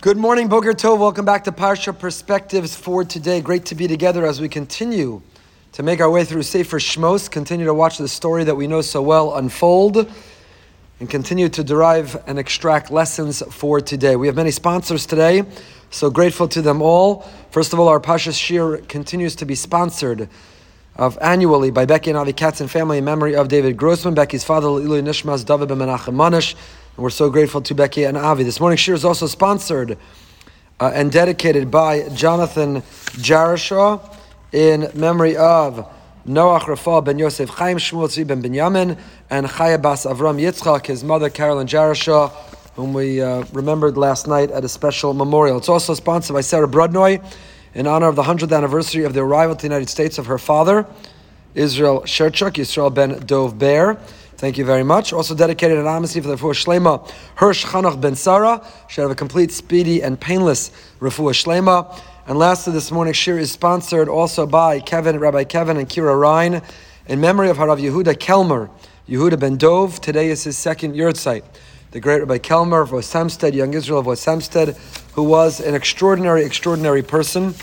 Good morning, Boker Tov. Welcome back to Parsha Perspectives for today. Great to be together as we continue to make our way through Sefer Shmos, continue to watch the story that we know so well unfold, and continue to derive and extract lessons for today. We have many sponsors today, so grateful to them all. First of all, our Parsha Shir continues to be sponsored of annually by Becky and Avi Katz and family in memory of David Grossman, Becky's father, Ilu Nishmas, David Ben Menachem Manish. And we're so grateful to Becky and Avi. This morning's shir is also sponsored uh, and dedicated by Jonathan Jarashaw in memory of Noach Rafa ben Yosef Chaim Shmuel Tzvi ben Binyamin and Chaya Bas Avram Yitzchak, his mother Carolyn Jarashaw, whom we uh, remembered last night at a special memorial. It's also sponsored by Sarah Brodnoy in honor of the 100th anniversary of the arrival to the United States of her father, Israel Sherchuk, Yisrael ben Dov Bear. Thank you very much. Also dedicated anonymously for the Refuah Shlema, Hirsch Chanach Ben Sarah. Should have a complete, speedy, and painless Refuah Shlema. And lastly, this morning's shir is sponsored also by Kevin, Rabbi Kevin and Kira Ryan, in memory of Harav Yehuda Kelmer, Yehuda Ben Dov. Today is his second yahrzeit. The great Rabbi Kelmer of West Hempstead, Young Israel of West Hempstead, who was an extraordinary, extraordinary person.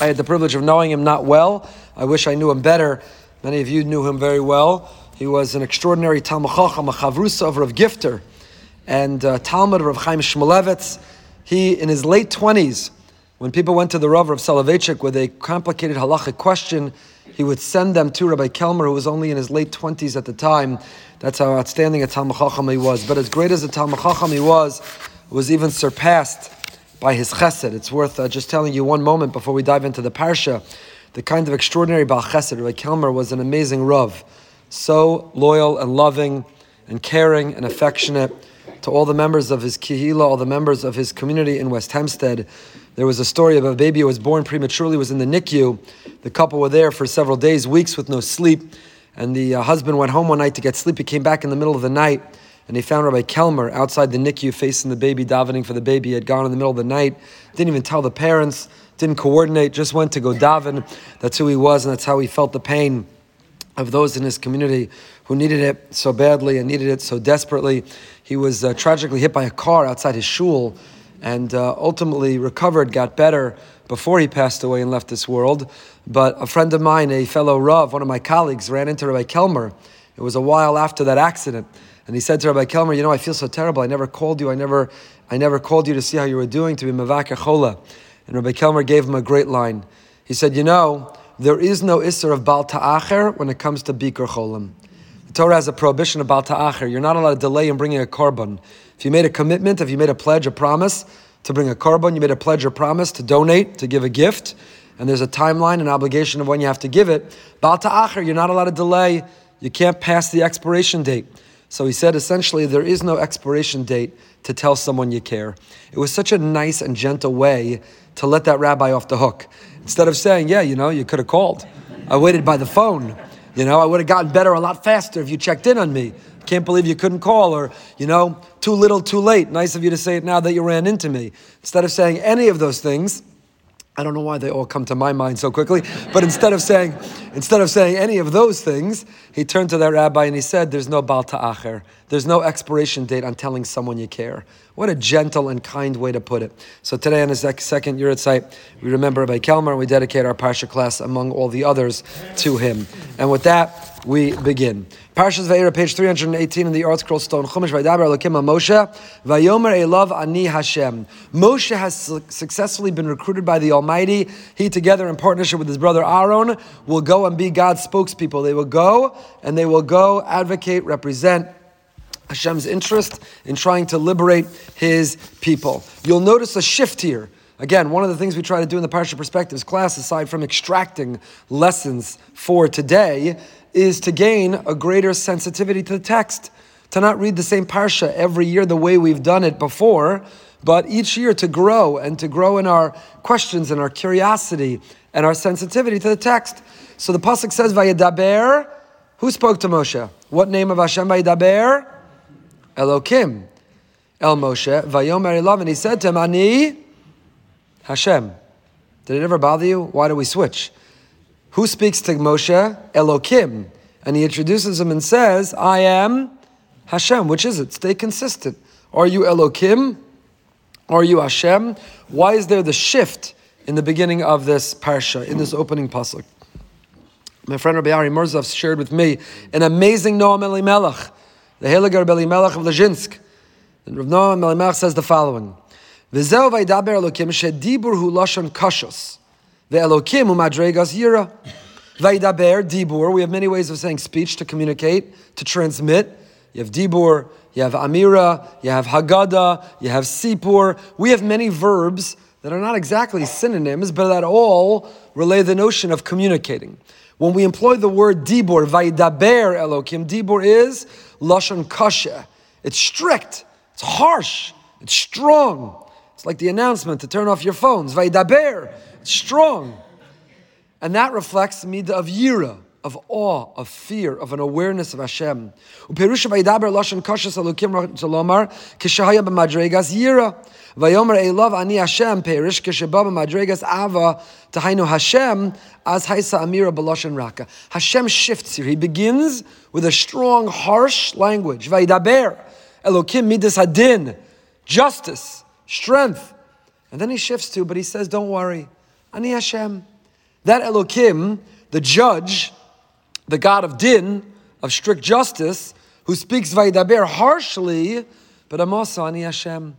I had the privilege of knowing him not well. I wish I knew him better. Many of you knew him very well. He was an extraordinary Talmud Chacham, a Chavrusa of Rav Gifter, and uh, Talmud of Rav Chaim Shmulevitz. He, in his late 20s, when people went to the Rav of Soloveitchik with a complicated halachic question, he would send them to Rabbi Kelmer, who was only in his late 20s at the time. That's how outstanding a Talmud Chacham he was. But as great as a Talmud Chacham he was, was even surpassed by his chesed. It's worth uh, just telling you one moment before we dive into the parsha. The kind of extraordinary Baal Chesed. Rabbi Kelmer was an amazing Rav so loyal and loving and caring and affectionate to all the members of his kihila, all the members of his community in West Hempstead. There was a story of a baby who was born prematurely, was in the NICU. The couple were there for several days, weeks with no sleep. And the uh, husband went home one night to get sleep. He came back in the middle of the night and he found Rabbi Kelmer outside the NICU facing the baby, davening for the baby. He had gone in the middle of the night, didn't even tell the parents, didn't coordinate, just went to go daven. That's who he was, and that's how he felt the pain of those in his community who needed it so badly and needed it so desperately. He was uh, tragically hit by a car outside his shul and uh, ultimately recovered, got better before he passed away and left this world. But a friend of mine, a fellow Rav, one of my colleagues, ran into Rabbi Kelmer. It was a while after that accident. And he said to Rabbi Kelmer, You know, I feel so terrible. I never called you. I never, I never called you to see how you were doing, to be Mavaka Chola. And Rabbi Kelmer gave him a great line. He said, You know, there is no Isser of Bal Ta'acher when it comes to Bikur Cholim. The Torah has a prohibition of Bal Ta'acher. You're not allowed to delay in bringing a korban. If you made a commitment, if you made a pledge, a promise to bring a korban, you made a pledge or promise to donate, to give a gift, and there's a timeline and obligation of when you have to give it. Bal Ta'acher, you're not allowed to delay. You can't pass the expiration date. So he said essentially, there is no expiration date to tell someone you care. It was such a nice and gentle way to let that rabbi off the hook. Instead of saying, yeah, you know, you could have called. I waited by the phone. You know, I would have gotten better a lot faster if you checked in on me. Can't believe you couldn't call, or, you know, too little, too late. Nice of you to say it now that you ran into me. Instead of saying any of those things, I don't know why they all come to my mind so quickly, but instead of saying, instead of saying any of those things, he turned to that rabbi and he said, "There's no bal ta'acher. There's no expiration date on telling someone you care." What a gentle and kind way to put it. So today on his second yahrzeit, we remember Rabbi Kelmer and we dedicate our parsha class among all the others to him. And with that, we begin. Parshas Vayera, page 318 in the ArtScroll Stone Chumash, Vaydaber Elokim Moshe, Vayomer Elav Ani Hashem. Moshe has su- successfully been recruited by the Almighty. He, together in partnership with his brother Aaron, will go and be God's spokespeople. They will go and they will go advocate, represent Hashem's interest in trying to liberate his people. You'll notice a shift here. Again, one of the things we try to do in the Parsha Perspectives class, aside from extracting lessons for today, is to gain a greater sensitivity to the text. To not read the same Parsha every year the way we've done it before, but each year to grow and to grow in our questions and our curiosity and our sensitivity to the text. So the Pasuk says, Vayadaber, who spoke to Moshe? What name of Hashem Vayadaber? Elokim, El Moshe, Vayomer Elav, and he said to him, Ani Hashem. Did it ever bother you? Why do we switch? Who speaks to Moshe? Elokim. And he introduces him and says, I am Hashem. Which is it? Stay consistent. Are you Elokim are you Hashem? Why is there the shift in the beginning of this parsha, in this opening pasuk? My friend Rabbi Ari Murzov shared with me an amazing Noam Elimelech, the Heligar Elimelech of Lezhinsk. And Rav Noam Elimelech says the following: V'zeu vaydaber Elokim shedibur hu lashon kashos, ve'elokim hu madregas yira. Vaydaber, dibur. We have many ways of saying speech to communicate, to transmit. You have dibur, you have amira, you have haggadah, you have sipur. We have many verbs that are not exactly synonyms, but that all relay the notion of communicating. When we employ the word dibur, vaydaber Elokim, dibur is lashon kasha. It's strict, it's harsh, it's strong. It's like the announcement to turn off your phones. Vaydaber, it's strong. And that reflects the midah of yira, of awe, of fear, of an awareness of Hashem. Uperusha vaydaber lashon kasha salukim salomar kishahaya b'madregas yira. Vayomer elav ani Hashem perish kisheba b'madregas ava tahainu Hashem as haisa amira b'lashon raka. Hashem shifts here. He begins with a strong, harsh language. Vaydaber elokim midas hadin, justice, strength. And then he shifts to, but he says, don't worry, ani Hashem. That Elokim, the judge, the God of din, of strict justice, who speaks Vaidaber harshly, but I'm also Ani Hashem.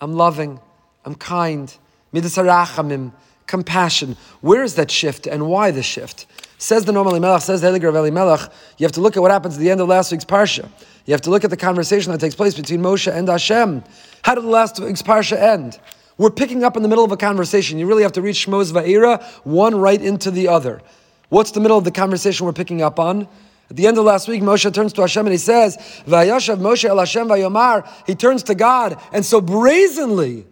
I'm loving, I'm kind, Midas midasarachamim, compassion. Where is that shift and why the shift? Says the Noam Elimelech, says the Heligar of Elimelech, you have to look at what happens at the end of last week's Parsha. You have to look at the conversation that takes place between Moshe and Hashem. How did the last week's Parsha end? We're picking up in the middle of a conversation. You really have to read Shmos Va'ira, one right into the other. What's the middle of the conversation we're picking up on? At the end of last week, Moshe turns to Hashem and he says, Vayashav Moshe el Hashem vayomar. He turns to God and so brazenly,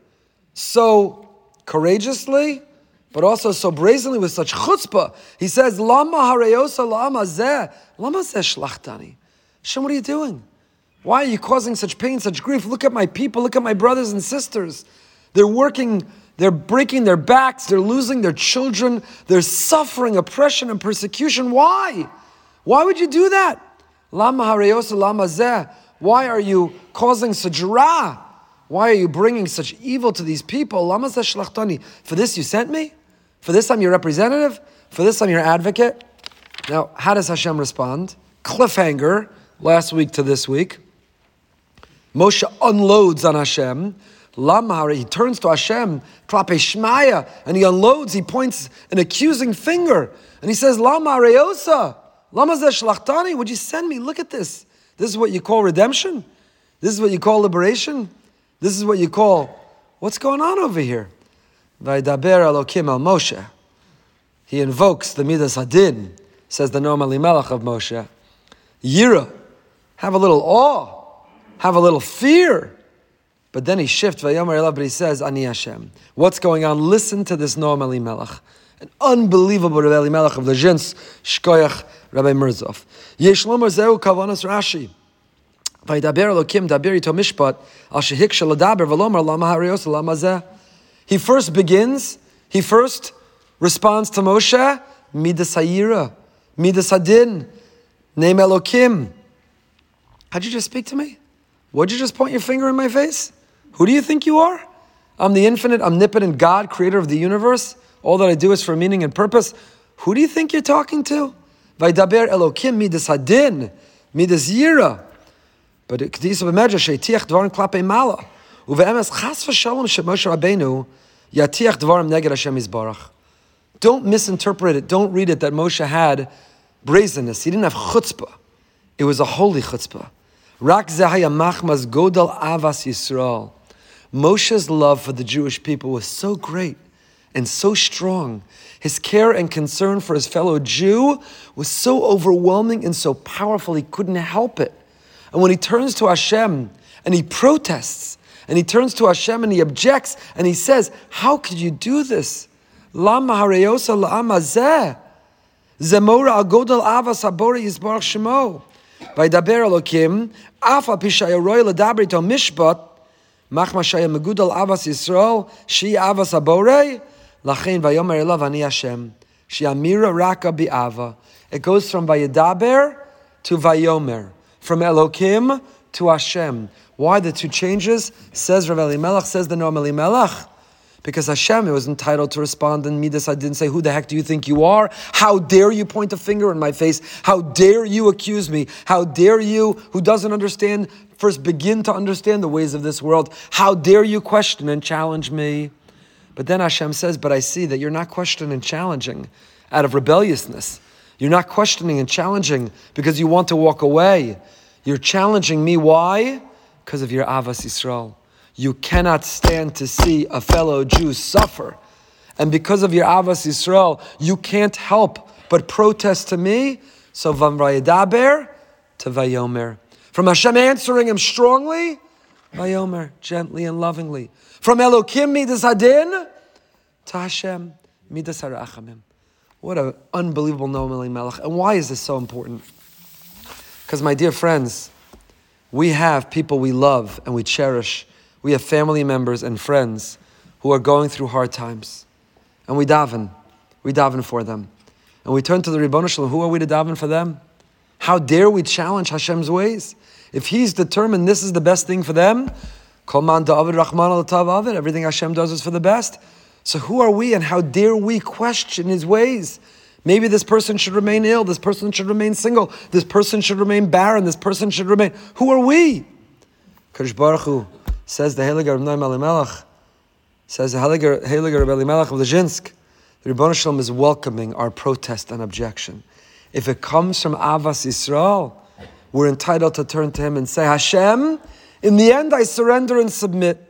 so courageously, but also so brazenly with such chutzpah, he says, Lama hareyosa lama zeh, lama zeh shlachtani. Hashem, what are you doing? Why are you causing such pain, such grief? Look at my people, look at my brothers and sisters. They're working, they're breaking their backs, they're losing their children, they're suffering oppression and persecution. Why? Why would you do that? Lama lama. Why are you causing such ra? Why are you bringing such evil to these people? Lama. For this you sent me? For this I'm your representative? For this I'm your advocate? Now, how does Hashem respond? Cliffhanger last week to this week. Moshe unloads on Hashem. Lamar, he turns to Hashem, klape shmaya, and he unloads, he points an accusing finger, and he says, Lama reosa, lama shlachtani, would you send me? Look at this. This is what you call redemption? This is what you call liberation? This is what you call, what's going on over here? Vaidaber Elokim al Moshe. He invokes the Midas Hadin, says the Noam Elimelech of Moshe. Yira, have a little awe, have a little fear. But then he shifts, but he says, Ani Hashem. What's going on? Listen to this Noam Elimelech. An unbelievable Rabbi Elimelech of the Jins, Shkoyach Rabbi Murzov. Yeshlomo Zeu Kavanas Rashi. Vaidaber Elokim Daber Ito Mishpat, Al Shaladaber Valomer Lama Harios Lama Zeh. He first begins, he first responds to Moshe, Midas Hayira, Midas Hadin, Name Elokim. How'd you just speak to me? What'd you just point your finger in my face? Who do you think you are? I'm the infinite, omnipotent God, creator of the universe. All that I do is for meaning and purpose. Who do you think you're talking to? Vaidaber Elokim midas hadin, midas yira. But Kedisa b'medra sheitiach dvarim klape mala. Uve'emes chas v'shalom shemoshe Rabbeinu yatiach dvarim neged Hashem Yisbarach. Don't misinterpret it. Don't read it that Moshe had brazenness. He didn't have chutzpah. It was a holy chutzpah. Rak zehaya machmas godal avas Yisrael. Moshe's love for the Jewish people was so great and so strong. His care and concern for his fellow Jew was so overwhelming and so powerful, he couldn't help it. And when he turns to Hashem and he protests, and he turns to Hashem and he objects, and he says, How could you do this? Lama hareyosa shemo. Ledabri to mishpat, Megudal avas Yisrael, she avas abore, lachein vayomer elav ani Hashem, she amira raka bi'ava. It goes from Vayadaber to Vayomer, from Elokim to Hashem. Why the two changes? Says Rav Elimelech, says the Noam Elimelech. Because Hashem was entitled to respond in Midas. I didn't say, Who the heck do you think you are? How dare you point a finger in my face? How dare you accuse me? How dare you, who doesn't understand, first begin to understand the ways of this world? How dare you question and challenge me? But then Hashem says, But I see that you're not questioning and challenging out of rebelliousness. You're not questioning and challenging because you want to walk away. You're challenging me. Why? Because of your Avas Yisrael. You cannot stand to see a fellow Jew suffer. And because of your Avas Yisrael, you can't help but protest to me. So Vamrayadaber to Vayomer. From Hashem answering him strongly, Vayomer, gently and lovingly. From Elokim Midas Hadin to Hashem Midas Harachamim. What an unbelievable Noam Melech. And why is this so important? Because, my dear friends, we have people we love and we cherish we have family members and friends who are going through hard times. And we daven. We daven for them. And we turn to the Ribbon Shalom. Who are we to daven for them? How dare we challenge Hashem's ways? If He's determined this is the best thing for them, everything Hashem does is for the best. So who are we and how dare we question His ways? Maybe this person should remain ill, this person should remain single, this person should remain barren, this person should remain. Who are we? Baruch Hu Says the Heliger of Noam Elimelech, says the Heliger, Heliger of Elimelech of Lezhinsk, the Ribbon Shalom is welcoming our protest and objection. If it comes from Avas Yisrael, we're entitled to turn to Him and say, Hashem, in the end I surrender and submit.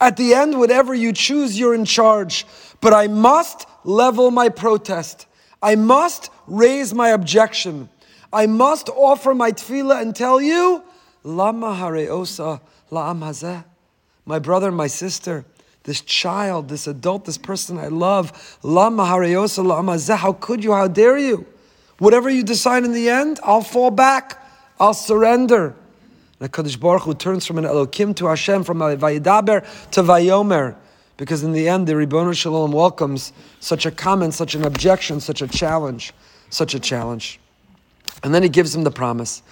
At the end, whatever you choose, you're in charge. But I must level my protest. I must raise my objection. I must offer my tefillah and tell you, Lama hareosa la'am hazeh my brother, my sister, this child, this adult, this person I love. Lama Haryosa, La Amazah, how could you? How dare you? Whatever you decide in the end, I'll fall back. I'll surrender. And Kaddish Baruch Hu turns from an Elokim to Hashem, from a Vayidaber to Vayomer. Because in the end, the Ribbon Shalom welcomes such a comment, such an objection, such a challenge, such a challenge. And then he gives him the promise.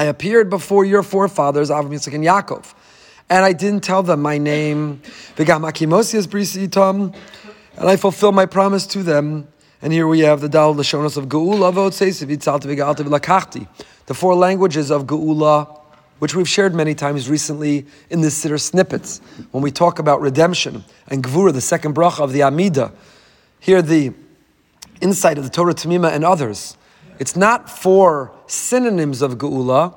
I appeared before your forefathers, Avram, Yitzchak, and Yaakov, and I didn't tell them my name. And I fulfill my promise to them. And here we have the Dal Lashonos of Geula, the four languages of Geula which we've shared many times recently in the Siddur snippets, when we talk about redemption and Gvura, the second bracha of the Amida. Here, the insight of the Torah Tamima and others. It's not for synonyms of Geula,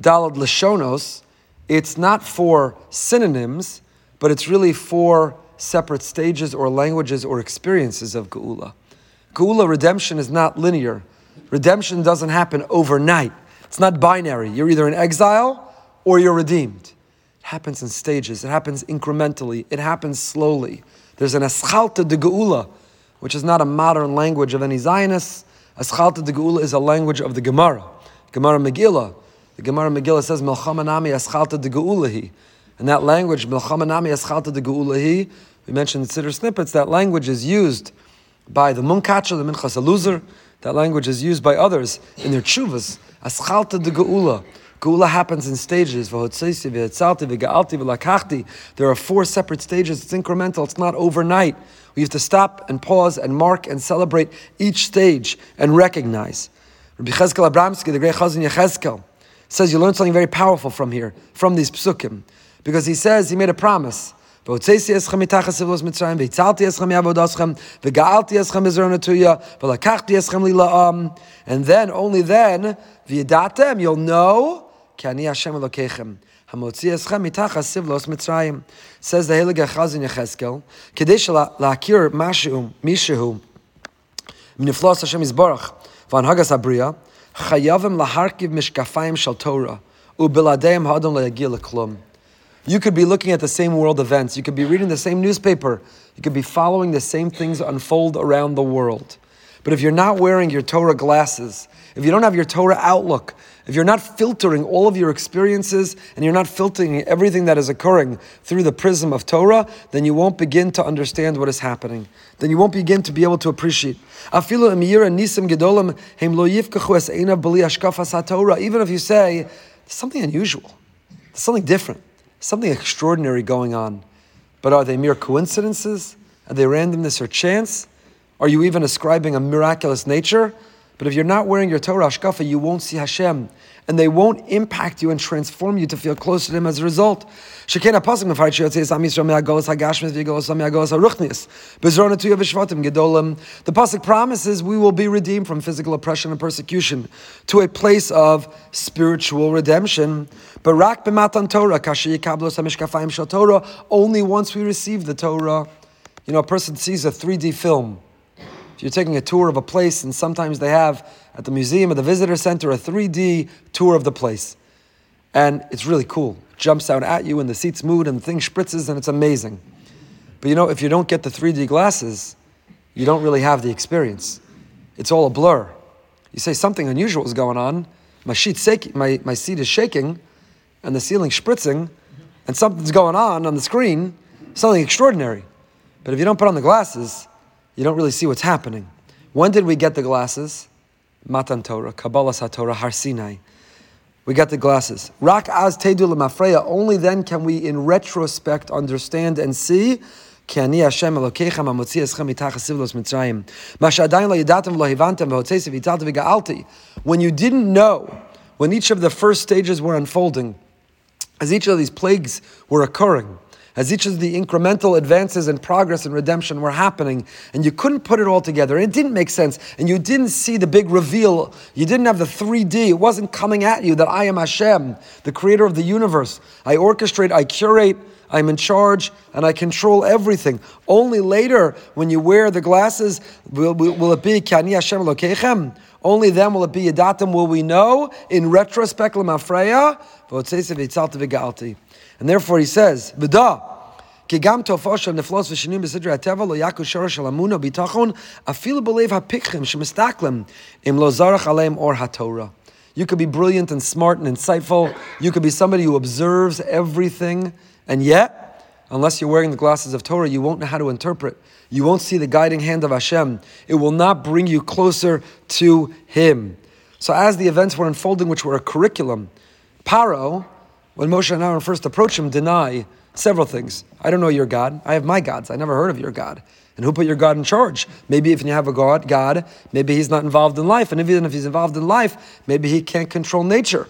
Dalad Lashonos. It's not for synonyms, but it's really for separate stages or languages or experiences of Geula. Geula redemption is not linear. Redemption doesn't happen overnight. It's not binary. You're either in exile or you're redeemed. It happens in stages, it happens incrementally, it happens slowly. There's an eschalta de geula, which is not a modern language of any Zionists. Eschalta de geula is a language of the Gemara. Gemara Megillah. The Gemara Megillah says, Melchamanami eschalta de geulahi. And that language, Melchamanami eschalta de geulahi, we mentioned in Siddur snippets, that language is used by the Munkacha, the Minchas Eluzar. That language is used by others in their chuvas. Aschalta de Geula. Geula happens in stages. There are four separate stages. It's incremental. It's not overnight. We have to stop and pause and mark and celebrate each stage and recognize. Rabbi Cheskel Abramsky, the great Chazon Yecheskel, says you learn something very powerful from here, from these psukim, because he says he made a promise. And then only then, v'yadatem, you'll know, ki ani Hashem Elokechem. המוציא אסכם מתחת סבלוס מצרים. Says the Heilige Chazon Yecheskel, כדי להכיר משהו, מישהו, מנפלוס השם יזבורך, והנהגס הבריאה, חייבים להרכיב משקפיים של תורה, ובלעדיהם האדם לא יגיע לכלום. You could be looking at the same world events. You could be reading the same newspaper. You could be following the same things unfold around the world. But if you're not wearing your Torah glasses, if you don't have your Torah outlook, if you're not filtering all of your experiences and you're not filtering everything that is occurring through the prism of Torah, then you won't begin to understand what is happening. Then you won't begin to be able to appreciate. Even if you say, something unusual, something different, something extraordinary going on. But are they mere coincidences? Are they randomness or chance? Are you even ascribing a miraculous nature? But if you're not wearing your Torah Ashkafa, you won't see Hashem. And they won't impact you and transform you to feel closer to Him as a result. The Pasuk promises we will be redeemed from physical oppression and persecution to a place of spiritual redemption. But rak b'matan Torah, only once we receive the Torah. You know, a person sees a 3D film if you're taking a tour of a place, and sometimes they have at the museum at the visitor center a 3D tour of the place. And it's really cool. It jumps out at you, and the seats move, and the thing spritzes, and it's amazing. But you know, if you don't get the 3D glasses, you don't really have the experience. It's all a blur. You say something unusual is going on, my, my, my seat is shaking, and the ceiling spritzing, and something's going on on the screen, something extraordinary. But if you don't put on the glasses, you don't really see what's happening. When did we get the glasses? Matan Torah, Kabbalah Satorah, Har Sinai. We got the glasses. Rak az tedu lemafreya. Only then can we, in retrospect, understand and see. כי אני השם אלוקיכם המוציא אתכם מתחת סבלוס מצרים. מה שעדיין לא ידעתם ולא הבנתם והוצאתי והצלתי וגאלתי. When you didn't know, when each of the first stages were unfolding, as each of these plagues were occurring, as each of the incremental advances and progress and redemption were happening, and you couldn't put it all together, and it didn't make sense, and you didn't see the big reveal, you didn't have the 3D, it wasn't coming at you that I am Hashem, the creator of the universe. I orchestrate, I curate, I'm in charge, and I control everything. Only later, when you wear the glasses, will, will, will it be Kani Hashem Lokechem? Only then will it be Yadatim, will we know in retrospect, Lamafreya, and therefore he says, V'da, כי גם תופעה של נפלוס ושינויים בסדרי הטבע לא יכו שורש של אמונה וביטחון אפילו בלב הפיקחים שמסתכלים אם לא זרח עליהם אור התורה. You could be brilliant and smart and insightful. You could be somebody who observes everything. And yet, unless you're wearing the glasses of Torah, you won't know how to interpret. You won't see the guiding hand of Hashem. It will not bring you closer to Him. So, as the events were unfolding, which were a curriculum, Paro, when Moshe and Aaron first approach him, deny several things. I don't know your God. I have my gods. I never heard of your God. And who put your God in charge? Maybe if you have a God, God, maybe he's not involved in life. And even if he's involved in life, maybe he can't control nature.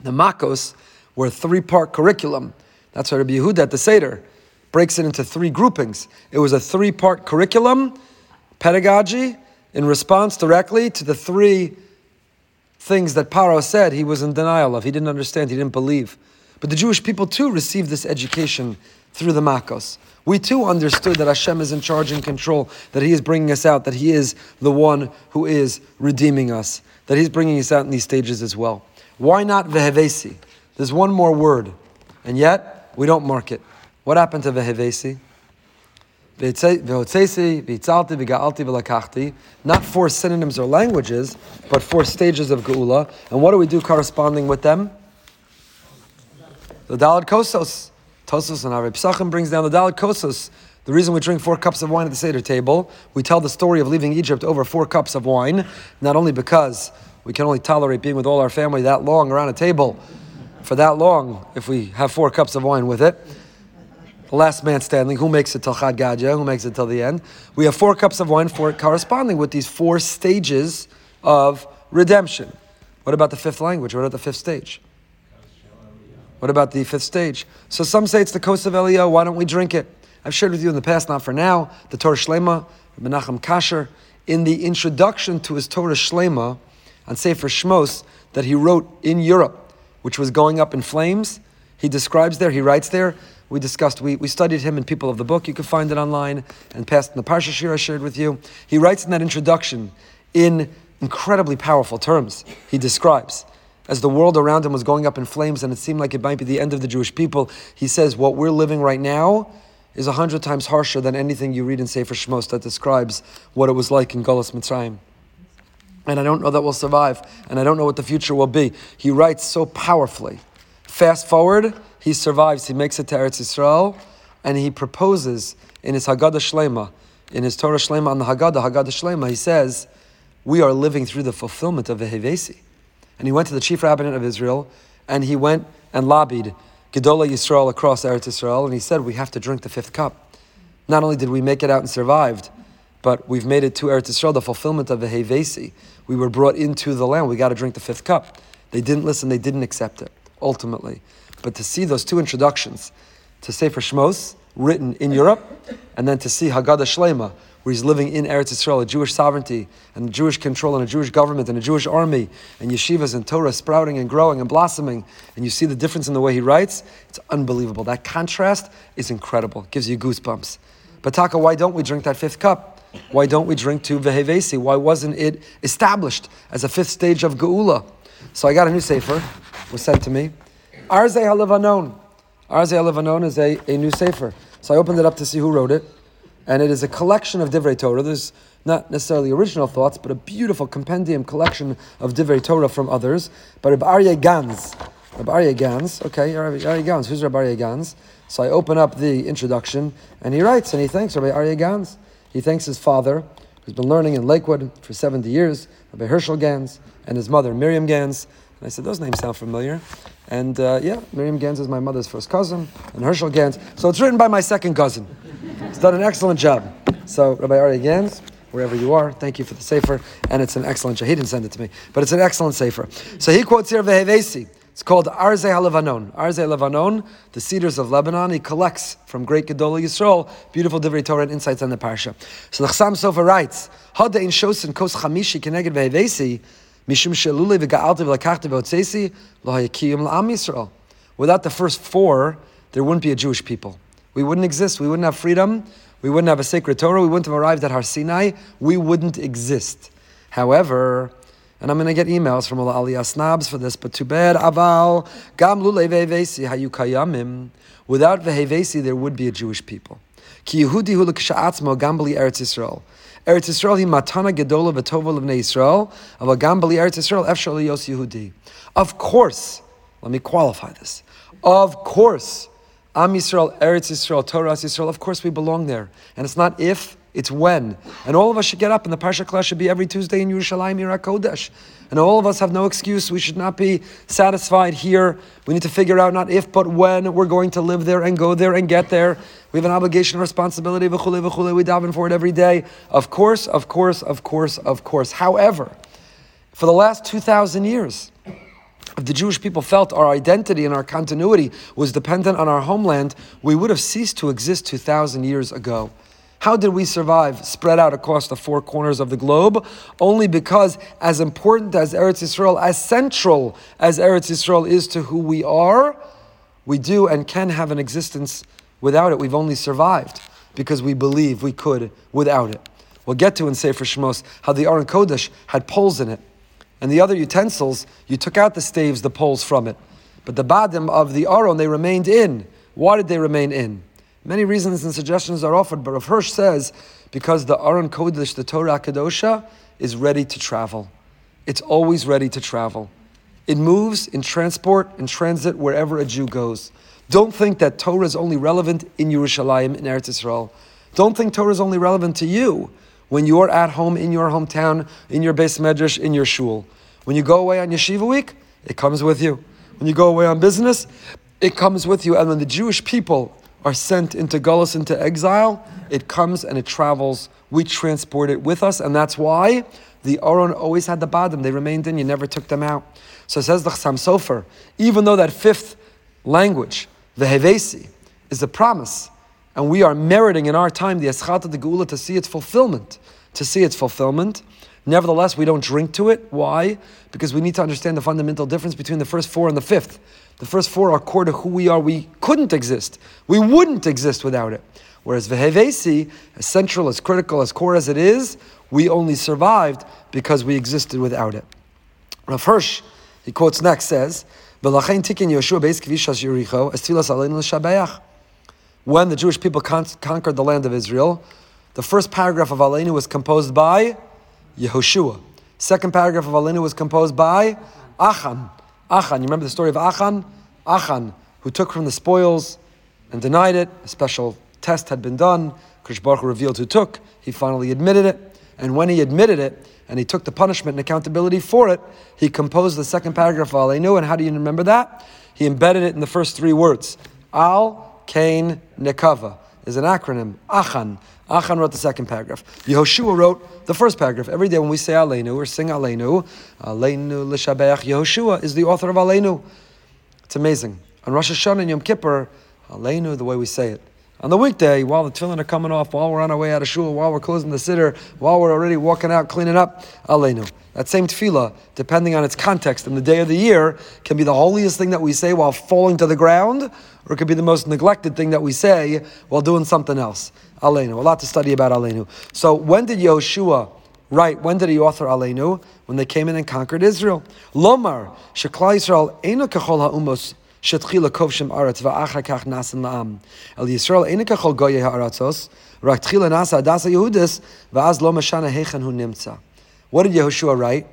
The Makos were a three-part curriculum. That's why Rabbi Yehuda at the Seder breaks it into three groupings. It was a three-part curriculum, pedagogy, in response directly to the three things that Paro said he was in denial of. He didn't understand, he didn't believe. But the Jewish people too received this education through the Makos. We too understood that Hashem is in charge and control, that He is bringing us out, that He is the one who is redeeming us, that He's bringing us out in these stages as well. Why not Vehevesi? There's one more word, and yet we don't mark it. What happened to Vehevesi? Not four synonyms or languages, but four stages of Geula. And what do we do corresponding with them? The Dalad Kosos. Tosos and Arab Psachim brings down the Dalad Kosos. The reason we drink four cups of wine at the Seder table, we tell the story of leaving Egypt over four cups of wine, not only because we can only tolerate being with all our family that long around a table for that long if we have four cups of wine with it the last man standing, who makes it till Chad Gadya, who makes it till the end. We have four cups of wine for it corresponding with these four stages of redemption. What about the fifth language? What about the fifth stage? What about the fifth stage? So some say it's the Kos of Eliyah, why don't we drink it? I've shared with you in the past, not for now, the Torah Shlema, Menachem Kasher, in the introduction to his Torah Shlema on Sefer Shmos that he wrote in Europe, which was going up in flames, he describes there, he writes there, we discussed, we, we studied him in People of the Book. You can find it online and past in the Parsha Shir I shared with you. He writes in that introduction in incredibly powerful terms. He describes as the world around him was going up in flames and it seemed like it might be the end of the Jewish people. He says, What we're living right now is a hundred times harsher than anything you read in Sefer Shmos that describes what it was like in Golas Mitzrayim. And I don't know that we'll survive, and I don't know what the future will be. He writes so powerfully. Fast forward, he survives, he makes it to Eretz Yisrael, and he proposes in his Haggadah Shlema, in his Torah Shlema on the Haggadah, Haggadah Shlema, he says, We are living through the fulfillment of the Hevesi. And he went to the chief rabbinate of Israel, and he went and lobbied Gedola Yisrael across Eretz Yisrael, and he said, We have to drink the fifth cup. Not only did we make it out and survived, but we've made it to Eretz Yisrael, the fulfillment of the Hevesi. We were brought into the land. We got to drink the fifth cup. They didn't listen. They didn't accept it. Ultimately, but to see those two introductions to Sefer Shmos written in Europe, and then to see Haggadah Shlema, where he's living in Eretz Yisrael, a Jewish sovereignty and Jewish control and a Jewish government and a Jewish army and yeshivas and Torah sprouting and growing and blossoming, and you see the difference in the way he writes, it's unbelievable. That contrast is incredible. It gives you goosebumps. But Taka, why don't we drink that fifth cup? Why don't we drink to Vehevesi? Why wasn't it established as a fifth stage of Geula? So I got a new sefer, was sent to me. Arzei HaLevanon. Arzei HaLevanon is a, a new sefer. So I opened it up to see who wrote it and it is a collection of Divrei Torah. There's not necessarily original thoughts, but a beautiful compendium collection of Divrei Torah from others. But Reb Aryeh Ganz, Reb Aryeh Ganz, okay, Reb Aryeh Ganz, who's Reb Aryeh Ganz? So I open up the introduction, and he writes, and he thanks Rabbi Aryeh Ganz. He thanks his father, who's been learning in Lakewood for 70 years, Rabbi Herschel Gans, and his mother, Miriam Ganz. And I said, those names sound familiar. And uh, yeah, Miriam Gans is my mother's first cousin, and Herschel Gans. So it's written by my second cousin. He's done an excellent job. So, Rabbi Aryeh Gans, wherever you are, thank you for the sefer, and it's an excellent. He didn't send it to me, but it's an excellent sefer. So he quotes here Vehevesi. It's called Arze HaLevanon. Arze HaLevanon, the cedars of Lebanon. He collects from great Gedolah Yisrael beautiful Divrei Torah and insights on the parsha. So the Chassam Sofer writes, Hada in Shosin Kos Chamishi Keneged Vehevesi, Mishum V'otzesi, Yisrael. Without the first four, there wouldn't be a Jewish people. We wouldn't exist. We wouldn't have freedom. We wouldn't have a sacred Torah. We wouldn't have arrived at Har Sinai. We wouldn't exist. However, and I'm going to get emails from all Aliyah snobs for this, but bad. Aval, gam vehevesi hayu kayamim. Without vehevesi, there would be a Jewish people. Ki Yehudi hu l'ksha'atzmo gam Eretz Yisrael. Eretz Yisrael hi matana gedola v'tova l'vnei Yisrael, ava gam Eretz Yisrael efshal yos Yehudi. Of course, let me qualify this. Of course, Am Yisrael, Eretz Yisrael, Torah Yisrael, of course we belong there. And it's not if, it's when. And all of us should get up, and the Parsha class should be every Tuesday in Yerushalayim, Kodesh. And all of us have no excuse. We should not be satisfied here. We need to figure out not if, but when we're going to live there and go there and get there. We have an obligation and responsibility. V'chule, v'chule, we daven for it every day. Of course, of course, of course, of course. However, for the last 2,000 years, if the Jewish people felt our identity and our continuity was dependent on our homeland, we would have ceased to exist 2,000 years ago. How did we survive spread out across the four corners of the globe? Only because, as important as Eretz Yisrael, as central as Eretz Yisrael is to who we are, we do and can have an existence without it. We've only survived because we believe we could without it. We'll get to in Sefer Shmos how the Aron Kodesh had poles in it and the other utensils, you took out the staves, the poles from it. But the badim of the aron, they remained in. Why did they remain in? Many reasons and suggestions are offered, but Rav Hirsch says because the Aron Kodesh, the Torah Kadosha, is ready to travel. It's always ready to travel. It moves in transport, in transit, wherever a Jew goes. Don't think that Torah is only relevant in Yerushalayim, in Eretz Yisrael. Don't think Torah is only relevant to you when you're at home in your hometown, in your beis medrash, in your shul. When you go away on yeshiva week, it comes with you. When you go away on business, it comes with you. And when the Jewish people are sent into Gullus, into exile, it comes and it travels. We transport it with us, and that's why the Aron always had the badim. They remained in, you never took them out. So it says the Chassam Sofer, even though that fifth language, the Hevesi, is a promise and we are meriting in our time the Eschata de Geula to see its fulfillment, to see its fulfillment. Nevertheless, we don't drink to it. Why? Because we need to understand the fundamental difference between the first four and the fifth. The first four are core to who we are. We couldn't exist. We wouldn't exist without it. Whereas Vehevesi, as central, as critical, as core as it is, we only survived because we existed without it. Rav Hirsch, he quotes next, says, when the Jewish people con- conquered the land of Israel, the first paragraph of Aleinu was composed by Yehoshua. Second paragraph of Aleinu was composed by Achan. Achan, you remember the story of Achan? Achan, who took from the spoils and denied it. A special test had been done. Krish Baruch revealed who took. He finally admitted it. And when he admitted it, and he took the punishment and accountability for it, he composed the second paragraph of Aleinu. And how do you remember that? He embedded it in the first three words. Al, Kain, Nekava is an acronym. Achan. Achan wrote the second paragraph. Yehoshua wrote the first paragraph. Every day when we say Aleinu or sing Aleinu, Aleinu l'shabeach, Yehoshua is the author of Aleinu. It's amazing. On Rosh Hashanah and Yom Kippur, Aleinu, the way we say it. On the weekday, while the tefillin are coming off, while we're on our way out of shul, while we're closing the siddur, while we're already walking out, cleaning up, Aleinu. That same tefillah, depending on its context and the day of the year, can be the holiest thing that we say while falling to the ground, or it could be the most neglected thing that we say while doing something else. Aleinu. A lot to study about Aleinu. So when did Yoshua write? When did he author Aleinu? When they came in and conquered Israel. Lomar sheklal Yisrael eino kachol haumos. Shetchila kovshim aretz va'achar kach nasin la'am. El Yisrael eino kachol goye ha'aratzos. Rak tchila nasa adasa Yehudis va'az lo mashana hu nimtza. What did Yehoshua write?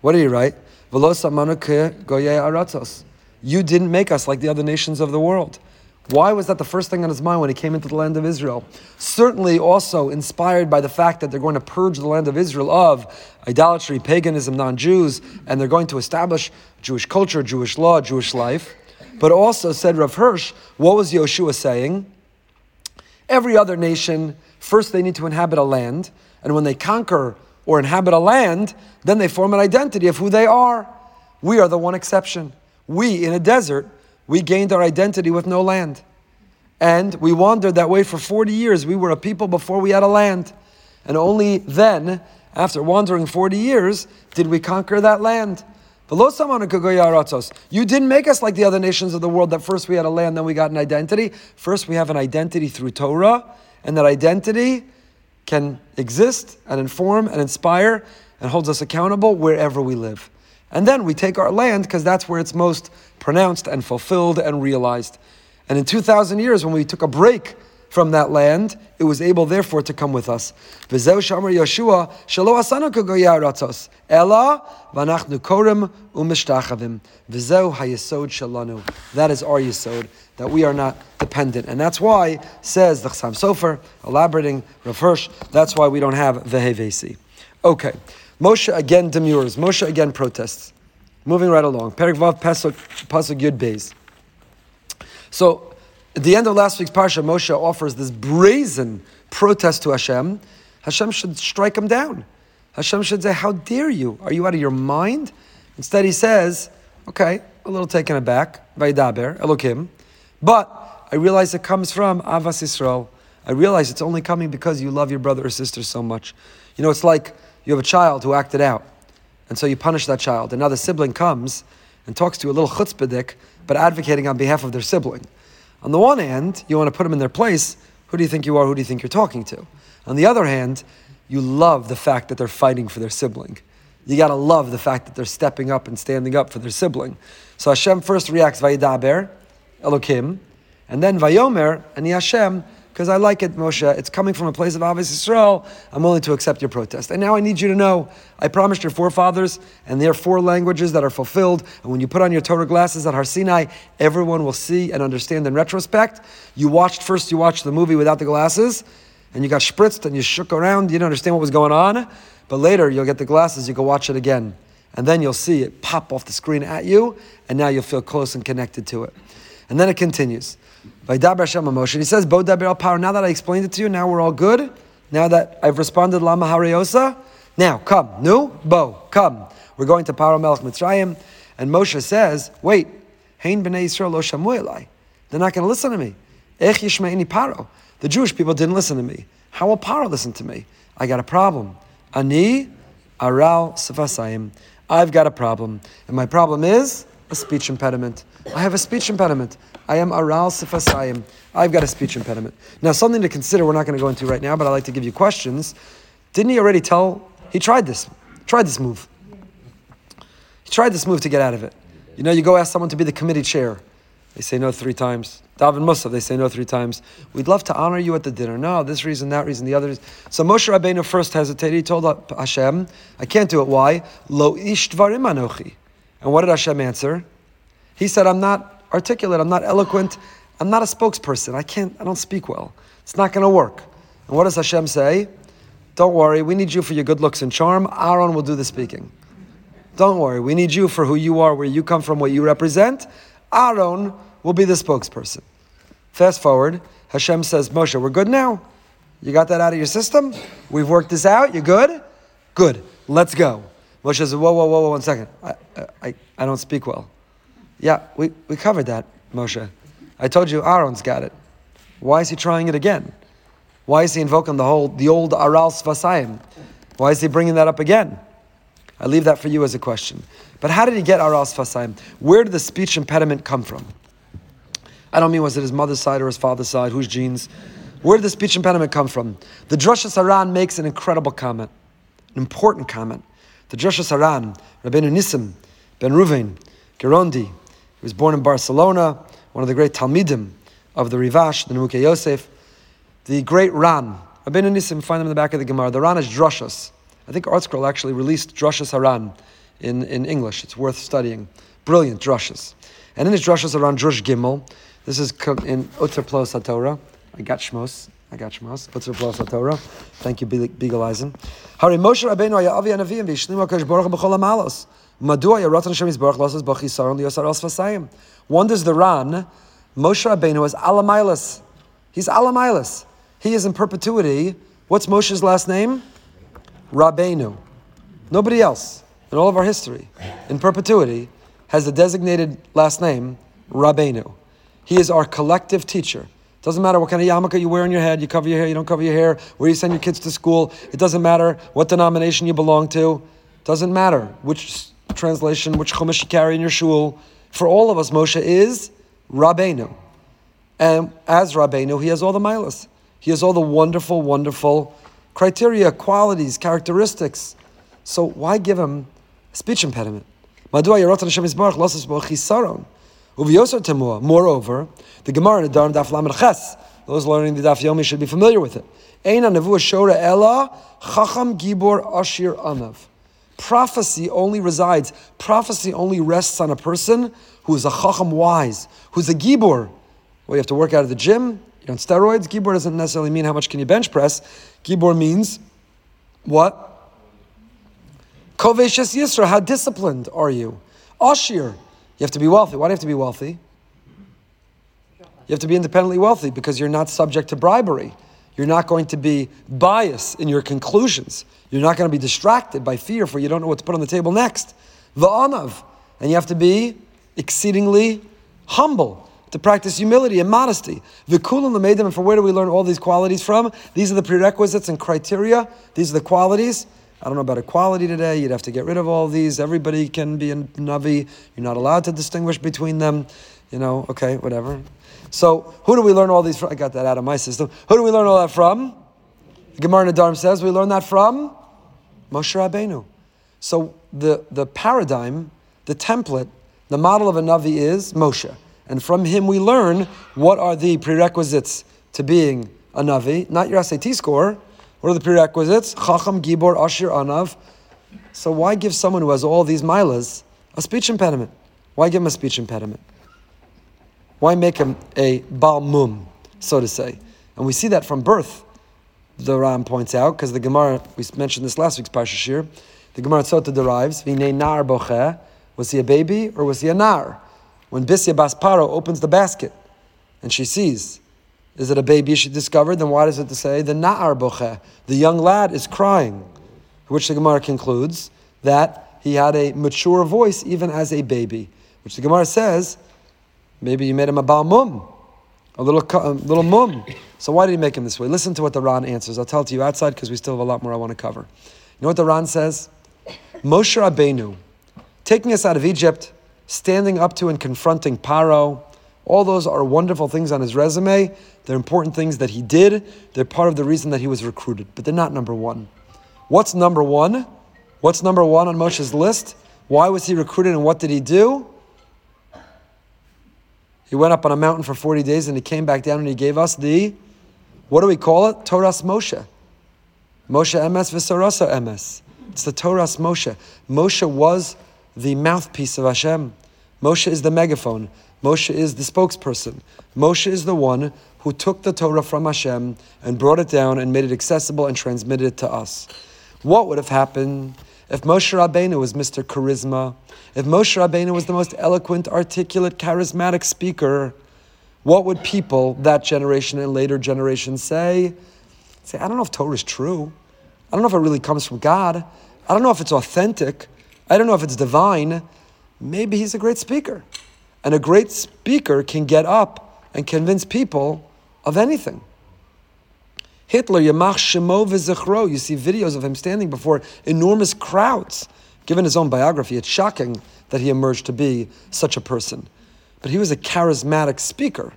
What did he write? Velosa manu ke goye aratos. You didn't make us like the other nations of the world. Why was that the first thing on his mind when he came into the land of Israel? Certainly also inspired by the fact that they're going to purge the land of Israel of idolatry, paganism, non Jews, and they're going to establish Jewish culture, Jewish law, Jewish life. But also said Rav Hirsch, what was Yoshua saying? Every other nation, first they need to inhabit a land, and when they conquer or inhabit a land, then they form an identity of who they are. We are the one exception. We, in a desert, we gained our identity with no land. And we wandered that way for 40 years. We were a people before we had a land. And only then, after wandering 40 years, did we conquer that land. You didn't make us like the other nations of the world that first we had a land, then we got an identity. First, we have an identity through Torah, and that identity can exist and inform and inspire and holds us accountable wherever we live. And then we take our land because that's where it's most pronounced and fulfilled and realized. And in 2,000 years, when we took a break from that land, it was able therefore to come with us. Yeshua, v'anachnu. That is our yesod, that we are not dependent. And that's why, says the Chassam Sofer, elaborating Rav Hirsch, that's why we don't have vehevesi. Okay, Moshe again demurs, Moshe again protests. Moving right along. Perik Vav Pasuk, Yud Beis. So, at the end of last week's parsha, Moshe offers this brazen protest to Hashem. Hashem should strike him down. Hashem should say, How dare you? Are you out of your mind? Instead, he says, Okay, a little taken aback, Vaidaber, Elokim, but I realize it comes from Avas Yisrael. I realize it's only coming because you love your brother or sister so much. You know, it's like you have a child who acted out, and so you punish that child, and now the sibling comes and talks to a little chutzpahdik, but advocating on behalf of their sibling. On the one hand, you want to put them in their place. Who do you think you are? Who do you think you're talking to? On the other hand, you love the fact that they're fighting for their sibling. You gotta love the fact that they're stepping up and standing up for their sibling. So Hashem first reacts Vayidaber, Elokim, and then Vayomer, and Hashem because I like it, Moshe. It's coming from a place of Avos Yisrael. I'm willing to accept your protest. And now I need you to know, I promised your forefathers, and there are four languages that are fulfilled. And when you put on your Torah glasses at Har Sinai, everyone will see and understand in retrospect. You watched first, you watched the movie without the glasses, and you got spritzed and you shook around. You didn't understand what was going on. But later, you'll get the glasses, you can watch it again. And then you'll see it pop off the screen at you, and now you'll feel close and connected to it. And then it continues. Vaidaber Hashem Moshe. He says, Bo daber al Paro. Now that I explained it to you, now we're all good. Now that I've responded, Lama Hariosa. Now, come. Nu, Bo, come. We're going to Paro Melech Mitzrayim. And Moshe says, wait, Hein b'nei Yisrael lo. They're not going to listen to me. Ech yishme'ini Paro. The Jewish people didn't listen to me. How will Paro listen to me? I got a problem. Ani aral sefasayim. I've got a problem. And my problem is a speech impediment. I have a speech impediment. I am aral sifasayim. I've got a speech impediment. Now, something to consider. We're not going to go into right now, but I'd like to give you questions. Didn't he already tell? He tried this. Tried this move. He tried this move to get out of it. You know, you go ask someone to be the committee chair, They say no three times. Daven Musaf, they say no three times. We'd love to honor you at the dinner. No, this reason, that reason, the others. So Moshe Rabbeinu first hesitated. He told Hashem, I can't do it. Why? Lo ish dvarim anochi. And what did Hashem answer? He said, I'm not articulate, I'm not eloquent, I'm not a spokesperson. I can't, I don't speak well. It's not going to work. And what does Hashem say? Don't worry, we need you for your good looks and charm. Aaron will do the speaking. Don't worry, we need you for who you are, where you come from, what you represent. Aaron will be the spokesperson. Fast forward, Hashem says, Moshe, we're good now. You got that out of your system? We've worked this out. You're good? Good. Let's go. Moshe says, whoa, whoa, whoa, whoa, one second. I, I, I don't speak well. Yeah, we, we covered that, Moshe. I told you Aaron's got it. Why is he trying it again? Why is he invoking the whole, the old Aral Sfasayim? Why is he bringing that up again? I leave that for you as a question. But how did he get Aral Sfasayim? Where did the speech impediment come from? I don't mean was it his mother's side or his father's side, whose genes? Where did the speech impediment come from? The Drashas HaRan makes an incredible comment, an important comment. The Drashas HaRan, Rabbeinu Nissim, Ben Ruvain, Gerondi, he was born in Barcelona, one of the great Talmidim of the Rivash, the Nimukei Yosef, the great Ran. Rabbeinu Nissim, find them in the back of the Gemara. The Ran is Droshas. I think ArtScroll actually released Drashas Haran in, in English. It's worth studying. Brilliant drushes. And in his drushes around Drush Gimel, this is in Utzer Plos HaTorah. I got Shmos. I got Shmos. Utzer Plos HaTorah. Thank you, Beagle Eisen. Hari Moshe Rabbeinu haya avi anavim v'yishlim HaKadosh Baruch b'chol ha'malos. Wonders the Ran, Moshe Rabbeinu is Alamailas. He's Alamailas. He is in perpetuity. What's Moshe's last name? Rabbeinu. Nobody else in all of our history, in perpetuity, has a designated last name Rabbeinu. He is our collective teacher. Doesn't matter what kind of yarmulke you wear on your head, you cover your hair, you don't cover your hair, where you send your kids to school. It doesn't matter what denomination you belong to. Doesn't matter which translation, which chumash you carry in your shul. For all of us, Moshe is Rabbeinu. And as Rabbeinu, he has all the milas. He has all the wonderful, wonderful criteria, qualities, characteristics. So why give him speech impediment? Moreover, the Gemara in the Daf Lamed Ches, those learning the Daf Yomi should be familiar with it. Ein nevuah shora ella chacham gibor ashir anav. Prophecy only resides, prophecy only rests on a person who is a chacham wise, who's a gibor. Well, you have to work out at the gym, you're on steroids. Gibor doesn't necessarily mean how much can you bench press. Gibor means what? Koveshes Yisra, how disciplined are you? Ashir, you have to be wealthy. Why do you have to be wealthy? You have to be independently wealthy because you're not subject to bribery. You're not going to be biased in your conclusions. You're not going to be distracted by fear for you don't know what to put on the table next. Va'anav. And you have to be exceedingly humble to practice humility and modesty. Vikulam lemeidim, and from where do we learn all these qualities from? These are the prerequisites and criteria. These are the qualities. I don't know about equality today. You'd have to get rid of all these. Everybody can be a Navi. You're not allowed to distinguish between them. You know, okay, whatever. So, who do we learn all these from? I got that out of my system. Who do we learn all that from? Gemara Nedarim says we learn that from Moshe Rabbeinu. So, the, the paradigm, the template, the model of a Navi is Moshe. And from him we learn what are the prerequisites to being a Navi, not your SAT score. What are the prerequisites? Chacham, Gibor, Ashir, Anav. So why give someone who has all these milas a speech impediment? Why give him a speech impediment? Why make him a balmum, so to say? And we see that from birth, the Ram points out, because the Gemara, we mentioned this last week's Parsha Shir, the Gemara Sota derives, Vine nar boche, was he a baby or was he a nar? when Bisya bas Paro opens the basket and she sees, is it a baby she discovered? Then why does it say the Na'ar Boche, the young lad is crying? Which the Gemara concludes that he had a mature voice even as a baby. Which the Gemara says, maybe you made him a Baal Mum, a little, a little mum. So why did he make him this way? Listen to what the Ran answers. I'll tell it to you outside because we still have a lot more I want to cover. You know what the Ran says? Moshe Rabbeinu, taking us out of Egypt, standing up to and confronting Paro. All those are wonderful things on his resume. They're important things that he did. They're part of the reason that he was recruited, but they're not number one. What's number one? What's number one on Moshe's list? Why was he recruited and what did he do? He went up on a mountain for 40 days and he came back down and he gave us the, what do we call it? Toras Moshe. Moshe Emes Visarasa Emes. It's the Toras Moshe. Moshe was the mouthpiece of Hashem. Moshe is the megaphone. Moshe is the spokesperson. Moshe is the one who took the Torah from Hashem and brought it down and made it accessible and transmitted it to us. What would have happened if Moshe Rabbeinu was Mr. Charisma? If Moshe Rabbeinu was the most eloquent, articulate, charismatic speaker? What would people that generation and later generations say? Say, I don't know if Torah is true. I don't know if it really comes from God. I don't know if it's authentic. I don't know if it's divine. Maybe he's a great speaker. And a great speaker can get up and convince people of anything. Hitler, Yamach Shemo v'Zichro, you see videos of him standing before enormous crowds. Given his own biography, it's shocking that he emerged to be such a person. But he was a charismatic speaker,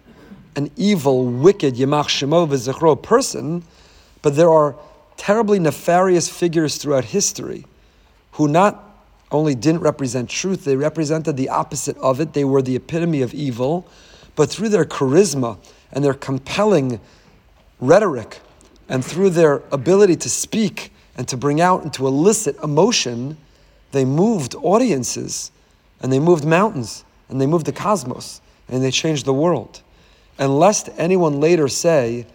an evil, wicked Yamach Shemo v'Zichro person. But there are terribly nefarious figures throughout history who not only didn't represent truth, they represented the opposite of it. They were the epitome of evil, but through their charisma and their compelling rhetoric and through their ability to speak and to bring out and to elicit emotion, they moved audiences and they moved mountains and they moved the cosmos and they changed the world. And lest anyone later say,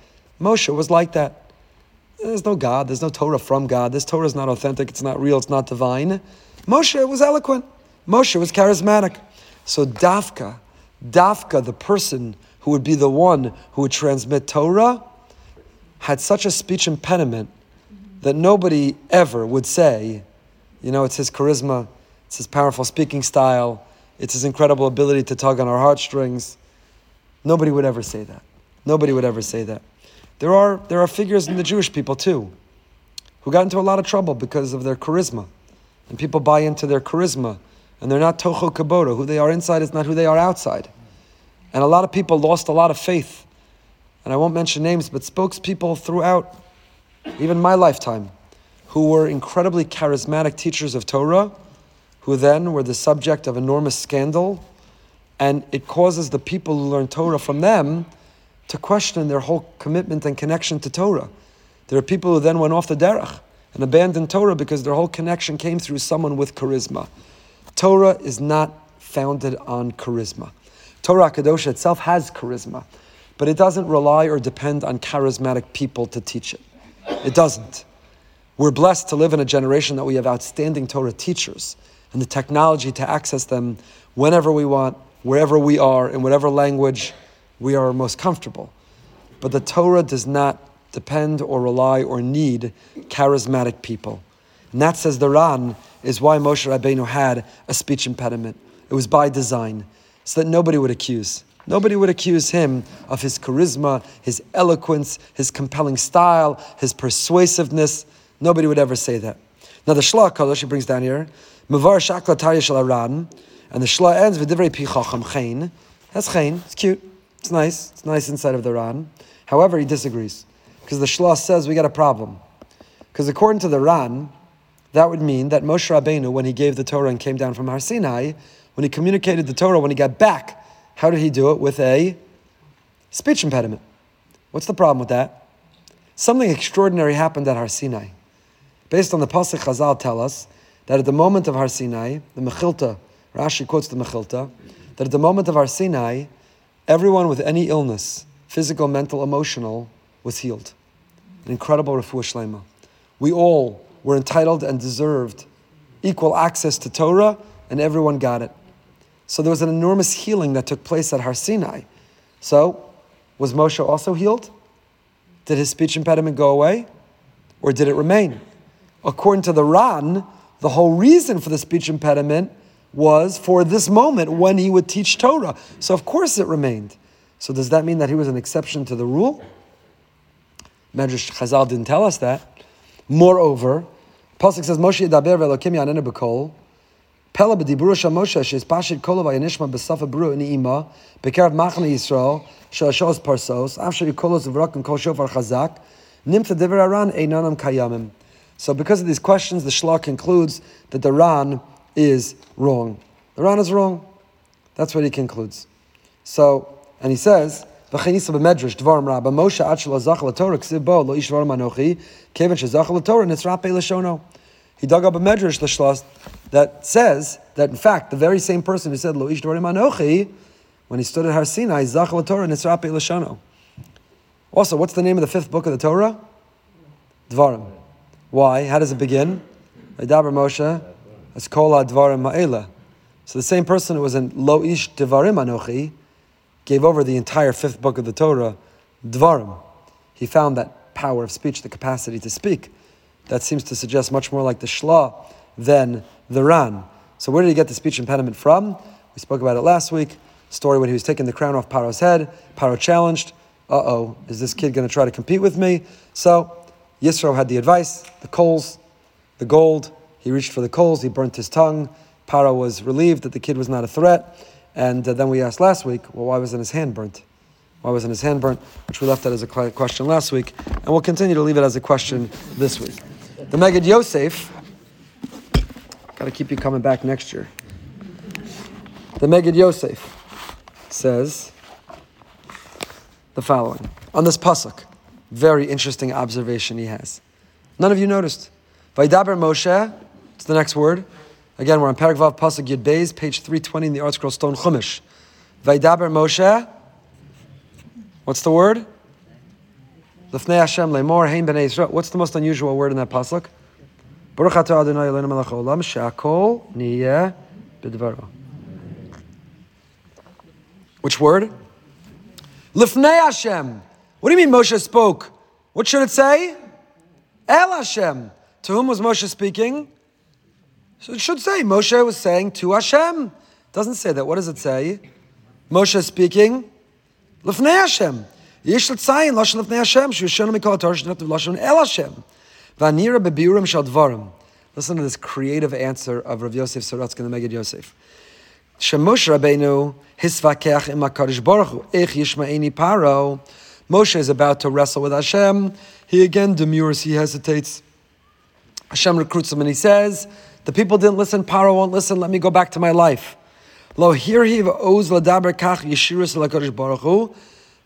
Moshe was like that. There's no God, there's no Torah from God. This Torah is not authentic, it's not real, it's not divine. Moshe was eloquent. Moshe was charismatic. So Dafka, Dafka, the person who would be the one who would transmit Torah, had such a speech impediment that nobody ever would say, you know, it's his charisma, it's his powerful speaking style, it's his incredible ability to tug on our heartstrings. Nobody would ever say that. Nobody would ever say that. There are, there are figures in the Jewish people too who got into a lot of trouble because of their charisma. And people buy into their charisma. And they're not Toho Kaboda. Who they are inside is not who they are outside. And a lot of people lost a lot of faith. And I won't mention names, but spokespeople throughout even my lifetime who were incredibly charismatic teachers of Torah, who then were the subject of enormous scandal. And it causes the people who learn Torah from them to question their whole commitment and connection to Torah. There are people who then went off the derech and abandoned Torah because their whole connection came through someone with charisma. Torah is not founded on charisma. Torah Kadosha itself has charisma, but it doesn't rely or depend on charismatic people to teach it. It doesn't. We're blessed to live in a generation that we have outstanding Torah teachers and the technology to access them whenever we want, wherever we are, in whatever language we are most comfortable. But the Torah does not depend or rely or need charismatic people. And that, says the Ran, is why Moshe Rabbeinu had a speech impediment. It was by design, so that nobody would accuse. Nobody would accuse him of his charisma, his eloquence, his compelling style, his persuasiveness. Nobody would ever say that. Now the Shla Kadosh he brings down here, Mavar Shakla Tarya Shel Aran, and the Shla ends with Divrei Pi Chacham Chain. That's Chain. It's cute. It's nice. It's nice inside of the Ran. However, he disagrees because the Shlosh says we got a problem. Because according to the Ran, that would mean that Moshe Rabbeinu, when he gave the Torah and came down from Har Sinai, when he communicated the Torah, when he got back, how did he do it? With a speech impediment. What's the problem with that? Something extraordinary happened at Har Sinai. Based on the Pasuk Chazal tell us that at the moment of Har Sinai, the Mechilta, Rashi quotes the Mechilta, that at the moment of Har Sinai, everyone with any illness, physical, mental, emotional, was healed an incredible refuah shlema. We all were entitled and deserved equal access to Torah, and everyone got it. So there was an enormous healing that took place at Har Sinai. So, was Moshe also healed? Did his speech impediment go away? Or did it remain? According to the Ran, the whole reason for the speech impediment was for this moment when he would teach Torah. So, of course, it remained. So, does that mean that he was an exception to the rule? Medrash Chazal didn't tell us that. Moreover, Pasuk says Moshe Yedaber ve'Elokim Yanenu. Pella b'diburu shel Moshe she's pashit kol v'yanishma b'safa bru in ima b'kerav machne Yisrael she'ashos parsos after yikolos v'rak and kol shofar chazak nimta divrei aran einanam kayamim. So because of these questions, the Shla concludes that the Ran is wrong. The Ran is wrong. That's what he concludes. So, and he says, V'chenisa b'medrash dvarim rabba Moshe ad shelo zach l'torah ksiv bo lo ish dvarim anochi kevin shezach l'torah nitzrape l'shono. He dug up a medrash l'shlas that says that in fact the very same person who said lo ish anochi when he stood at Har Sinai zach l'torah nitzrape l'shono. Also, what's the name of the fifth book of the Torah? Dvarim. Why? How does it begin? Vaydaber Moshe as kol dvarim ma'ela. So the same person who was in lo ish dvarim anochi gave over the entire fifth book of the Torah, Dvarim. He found that power of speech, the capacity to speak. That seems to suggest much more like the Shla than the Ran. So where did he get the speech impediment from? We spoke about it last week. Story when he was taking the crown off Paro's head. Paro challenged, uh oh, is this kid going to try to compete with me? So Yisro had the advice, the coals, the gold. He reached for the coals, he burnt his tongue. Paro was relieved that the kid was not a threat. And uh, then we asked last week, well, why wasn't his hand burnt? Why wasn't his hand burnt? Which we left that as a question last week. And we'll continue to leave it as a question this week. The Megid Yosef, got to keep you coming back next year. The Megid Yosef says the following on this pasuk. Very interesting observation he has. None of you noticed. Vaidaber Moshe, it's the next word. Again, we're on Paragvav Pasuk Yud Beis, page 320 in the ArtScroll Stone Chumash. Vaidaber Moshe. What's the word? Lefnei Hashem lemor hein b'nei Yisrael. What's the most unusual word in that pasuk? Baruch atah Adonai Eloheinu melech haolam she'akol niyeh b'dvaro. Which word? Lefnei Hashem. What do you mean Moshe spoke? What should it say? El Hashem. To whom was Moshe speaking? So it should say Moshe was saying to Hashem. It doesn't say that. What does it say? Moshe speaking, Lefnei Hashem. Yesh l'tzayin lashon Hashem. Shushonim mikol Torah shenot lashon el Hashem. Vanira bebiurim shal dvarim. Listen to this creative answer of Rav Yosef Sorotzkin, the Megid Yosef. Shemosh Rabbeinu hisvakeach im HaKadosh Baruch Hu. Ich yishma'eni paro. Moshe is about to wrestle with Hashem. He again demurs, he hesitates. Hashem recruits him and he says, the people didn't listen. Paro won't listen. Let me go back to my life. Lo hirhiv oz ladaber kach yeshirus lakadosh baruch hu.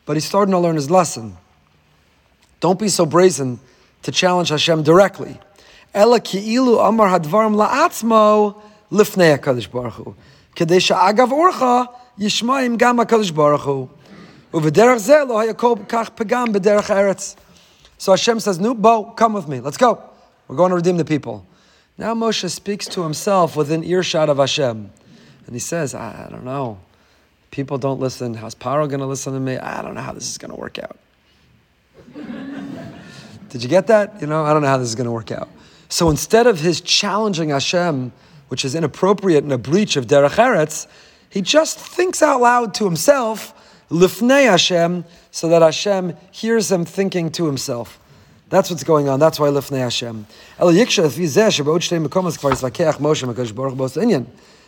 But he's starting to learn his lesson. Don't be so brazen to challenge Hashem directly. Ela ki'ilu amar hadvarim la'atzmo lifnei HaKadosh Baruch Hu. Orcha yishmaim gam HaKadosh Baruch Hu. Uvederach zeh lo hayakol kach pegam b'derech eretz. So Hashem says, no, Bo, come with me. Let's go. We're going to redeem the people. Now Moshe speaks to himself within earshot of Hashem. And he says, I, I don't know. People don't listen. How's Paro going to listen to me? I don't know how this is going to work out. Did you get that? You know, I don't know how this is going to work out. So instead of his challenging Hashem, which is inappropriate and a breach of Derech Eretz, he just thinks out loud to himself, Lifnei Hashem, so that Hashem hears him thinking to himself. That's what's going on. That's why lifnei Hashem.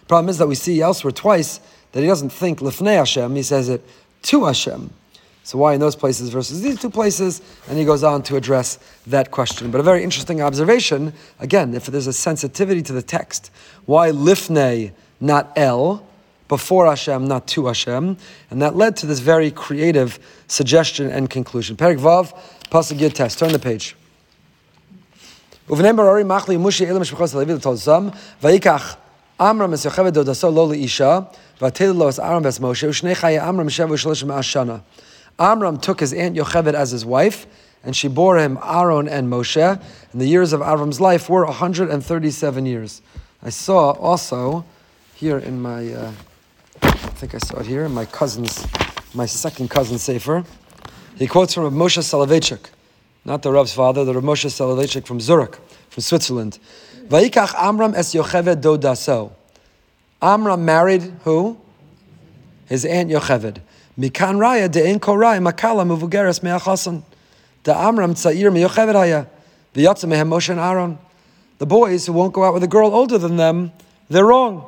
Problem is that we see elsewhere twice that he doesn't think lifnei Hashem. He says it to Hashem. So why in those places versus these two places? And he goes on to address that question. But a very interesting observation. Again, if there's a sensitivity to the text, why lifnei, not el? before Hashem, not to Hashem, and that led to this very creative suggestion and conclusion. Perik Vav, Pasuk Yud Test. Turn the page. ובני מחלי מושי אלה משפחות הלוי לתולזם, ויקח עמרם את יוכבד דודסו לא לאישה, ותל לו את עמרם ואת משה, ושני חיי עמרם שבע ושלוש מאה שנה. Amram took his aunt Yocheved as his wife, and she bore him Aaron and Moshe, and the years of Amram's life were 137 years. I saw also here in my, uh, I think I saw it here in my cousin's, my second cousin Sefer. He quotes from Moshe Soloveitchik, not the Rav's father, the Rav Moshe Soloveitchik from Zurich, from Switzerland. Vaikach Amram es Yocheved do daso. Amram married who? His aunt Yocheved. Mikan raya de ein korai makala muvugeres me'achasan. The Amram tzair me Yocheved haya. V'yatza mehem Moshe and Aaron. The boys who won't go out with a girl older than them, they're wrong.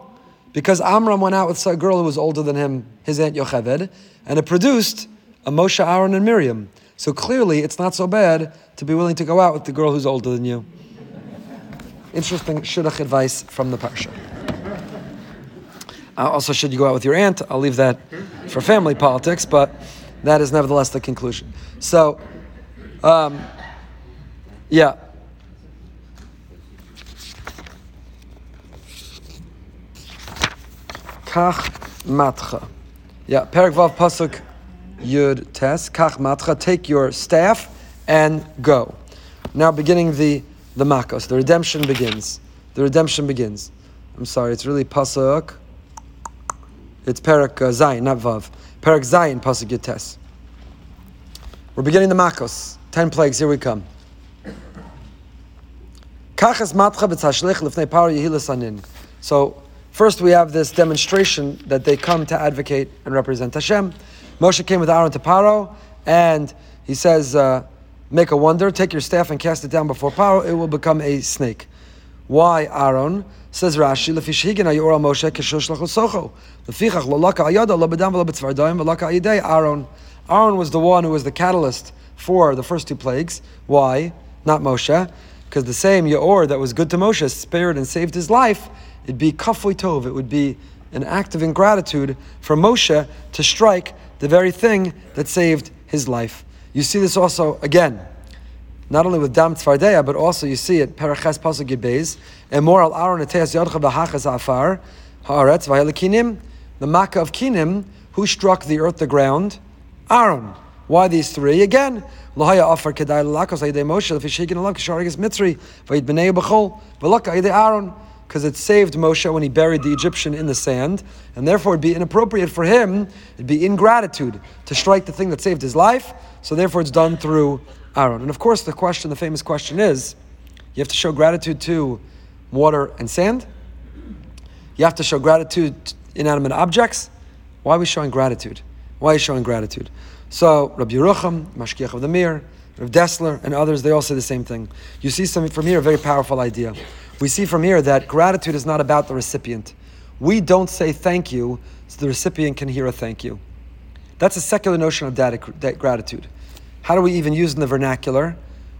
Because Amram went out with a girl who was older than him, his aunt Yocheved, and it produced a Moshe, Aaron, and Miriam. So clearly, it's not so bad to be willing to go out with the girl who's older than you. Interesting shidduch advice from the parsha. Uh, also, should you go out with your aunt? I'll leave that for family politics, but that is nevertheless the conclusion. So, um, yeah. Kach matcha. Yeah, Perak Vav Pasuk Yud Tes. Kach matcha. Take your staff and go. Now, beginning the the Makos, the redemption begins. The redemption begins. I'm sorry, it's really Pasuk. It's Perak uh, Zayin, not Vav. Perak Zayin, Pasuk Yud Tes. We're beginning the Makos. Ten plagues, here we come. So, first we have this demonstration that they come to advocate and represent Hashem. Moshe came with Aaron to Paro, and he says, uh, Make a wonder, take your staff and cast it down before Paro, it will become a snake. Why Aaron? Says Rashi, Aaron. Aaron was the one who was the catalyst for the first two plagues. Why? Not Moshe. Because the same Yaor that was good to Moshe spared and saved his life, it'd be kafui tov. It would be an act of ingratitude for Moshe to strike the very thing that saved his life. You see this also again, not only with Dam Tzfardeya, but also you see it, Paraches Pasuk Yibez, Emor al Aaron Eteas Yodcha B'Hachas Afar, Haaretz Vayel the Makkah of Kinim, who struck the earth, the ground? Aaron. Why these three? Again, kedai lakos ayidei Moshe b'nei b'chol v'lak ayidei Aaron because it saved Moshe when he buried the Egyptian in the sand, and therefore it'd be inappropriate for him, it'd be ingratitude to strike the thing that saved his life, so therefore it's done through Aaron. And of course, the question, the famous question is you have to show gratitude to water and sand, you have to show gratitude inanimate objects. Why are we showing gratitude? Why are you showing gratitude? So, Rabbi Yerucham, Mashkiach of the Mir, Rav Dessler, and others, they all say the same thing. You see from here a very powerful idea. We see from here that gratitude is not about the recipient. We don't say thank you so the recipient can hear a thank you. That's a secular notion of gratitude. How do we even use in the vernacular?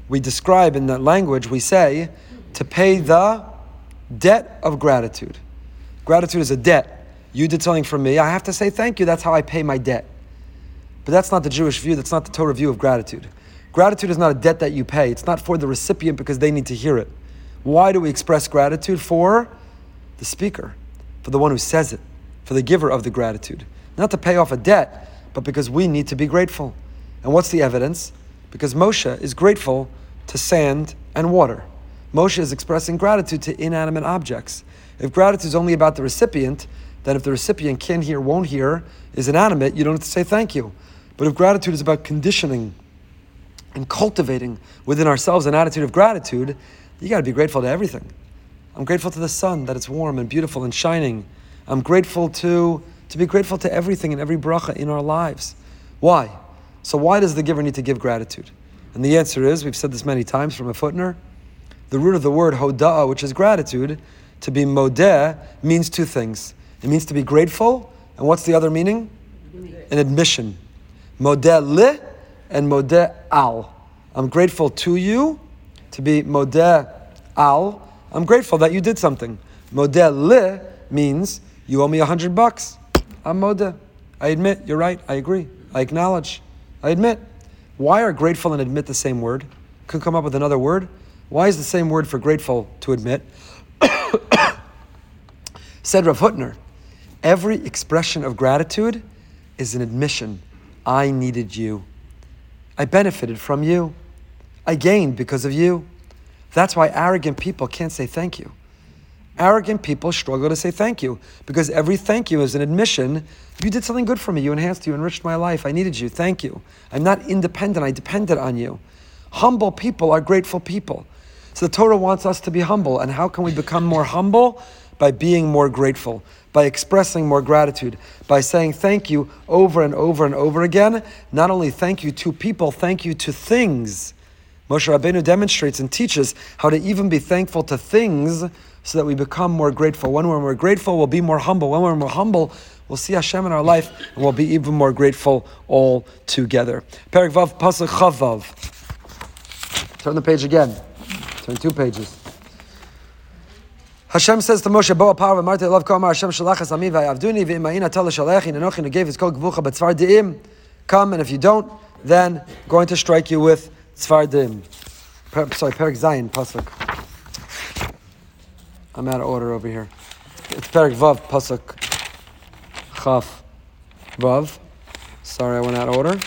We describe in the language, we say, to pay the debt of gratitude. Gratitude is a debt. You did something for me, I have to say thank you. That's how I pay my debt. But that's not the Jewish view, that's not the Torah view of gratitude. Gratitude is not a debt that you pay, it's not for the recipient because they need to hear it. Why do we express gratitude? For the speaker, for the one who says it, for the giver of the gratitude. Not to pay off a debt, but because we need to be grateful. And what's the evidence? Because Moshe is grateful to sand and water. Moshe is expressing gratitude to inanimate objects. If gratitude is only about the recipient, then if the recipient can't hear, won't hear, is inanimate, you don't have to say thank you. But if gratitude is about conditioning and cultivating within ourselves an attitude of gratitude, you got to be grateful to everything. I'm grateful to the sun that it's warm and beautiful and shining. I'm grateful to to be grateful to everything and every bracha in our lives. Why? So why does the giver need to give gratitude? And the answer is, we've said this many times from a footnote, the root of the word hoda'ah, which is gratitude, to be modeh, means two things. It means to be grateful, and what's the other meaning? An admission. Modeh li and modeh al. I'm grateful to you, to be modeh al. I'm grateful that you did something. Modeh li means you owe me a hundred bucks. I'm modeh. I admit, you're right, I agree. I acknowledge. I admit. Why are grateful and admit the same word? Could come up with another word. Why is the same word for grateful to admit? Said Rav Hutner, Every expression of gratitude is an admission I needed you. I benefited from you. I gained because of you. That's why arrogant people can't say thank you. Arrogant people struggle to say thank you because every thank you is an admission you did something good for me, you enhanced, you enriched my life, I needed you, thank you. I'm not independent, I depended on you. Humble people are grateful people. So the Torah wants us to be humble. And how can we become more humble? By being more grateful by expressing more gratitude, by saying thank you over and over and over again. Not only thank you to people, thank you to things. Moshe Rabbeinu demonstrates and teaches how to even be thankful to things so that we become more grateful. When we're more grateful, we'll be more humble. When we're more humble, we'll see Hashem in our life and we'll be even more grateful all together. Perik Vav Pasuk Chavav. Turn the page again. Turn two pages. Hashem says to Moshe, Boa Parva, Marte Love Kamar, Hashem Shalachas Ami Vayavduni, V'ima'ina Tala Shalechi, Nenochi Negev Kol Gvucha B'tzvar De'im. Come, and if you don't, then going to strike you with Tzvar De'im. Sorry, Perik Zayin, Pasuk. I'm out of order over here. It's Perik Vav, Pasuk. Chaf. Vav. Sorry, I went out of order.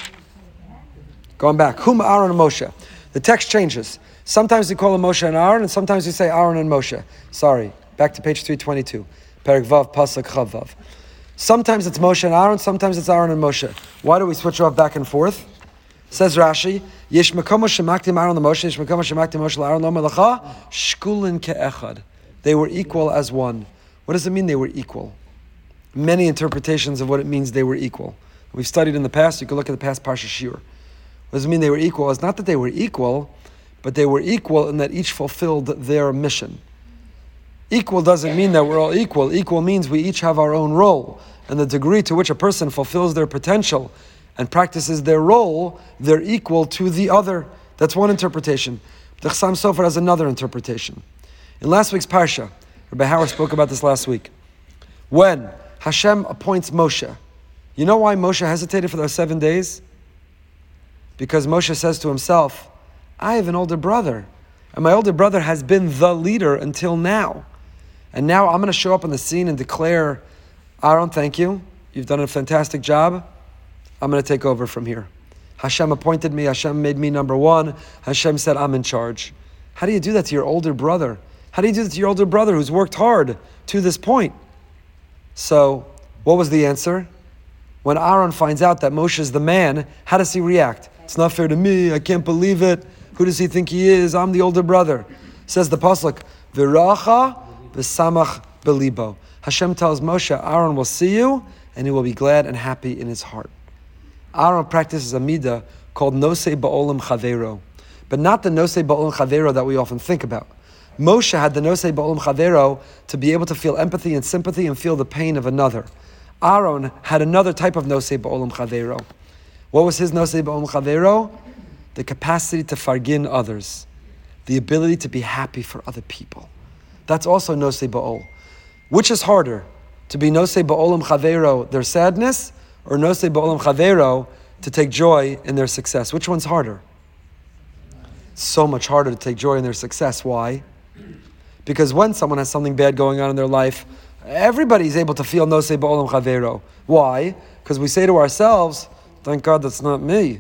Going back. Whom Aaron Moshe. The text changes. Sometimes we call him Moshe and Aaron, and sometimes we say Aaron and Moshe. Sorry. Back to page 322. Perik Vav, Pasuk. Sometimes it's Moshe and Aaron, sometimes it's Aaron and Moshe. Why do we switch off back and forth? Says Rashi, Yesh Shemaktim Aaron the Moshe, Yesh Mekomo Shemaktim Moshe Aaron Lo Melacha, Shkulin Ke'echad. They were equal as one. What does it mean they were equal? Many interpretations of what it means they were equal. We've studied in the past, you can look at the past Parsha Shir. What does it mean they were equal? It's not that they were equal, but they were equal in that each fulfilled their mission. Equal doesn't mean that we're all equal. Equal means we each have our own role. And the degree to which a person fulfills their potential and practices their role, they're equal to the other. That's one interpretation. The Chassam Sofer has another interpretation. In last week's Parsha, Rabbi Howard spoke about this last week. When Hashem appoints Moshe, you know why Moshe hesitated for those seven days? Because Moshe says to himself, I have an older brother, and my older brother has been the leader until now. And now I'm going to show up on the scene and declare, Aaron, thank you. You've done a fantastic job. I'm going to take over from here. Hashem appointed me. Hashem made me number one. Hashem said, I'm in charge. How do you do that to your older brother? How do you do that to your older brother who's worked hard to this point? So, what was the answer? When Aaron finds out that Moshe is the man, how does he react? It's not fair to me. I can't believe it. Who does he think he is? I'm the older brother. Says the pasuk, "Viracha v'samach belibo." Hashem tells Moshe, Aaron will see you, and he will be glad and happy in his heart. Aaron practices a midah called nosei ba'olam chavero, but not the nosei ba'olam chavero that we often think about. Moshe had the nosei ba'olam chavero to be able to feel empathy and sympathy and feel the pain of another. Aaron had another type of nosei ba'olam chavero. What was his nosei ba'olam chavero? The capacity to fargin others, the ability to be happy for other people. That's also nosei ba'ol. Which is harder, to be nosei ba'olam chavero, their sadness, or nosei ba'olam chavero, to take joy in their success? Which one's harder? so much harder to take joy in their success. Why? Because when someone has something bad going on in their life, everybody's able to feel nosei ba'olam chavero. Why? Because we say to ourselves, thank God that's not me.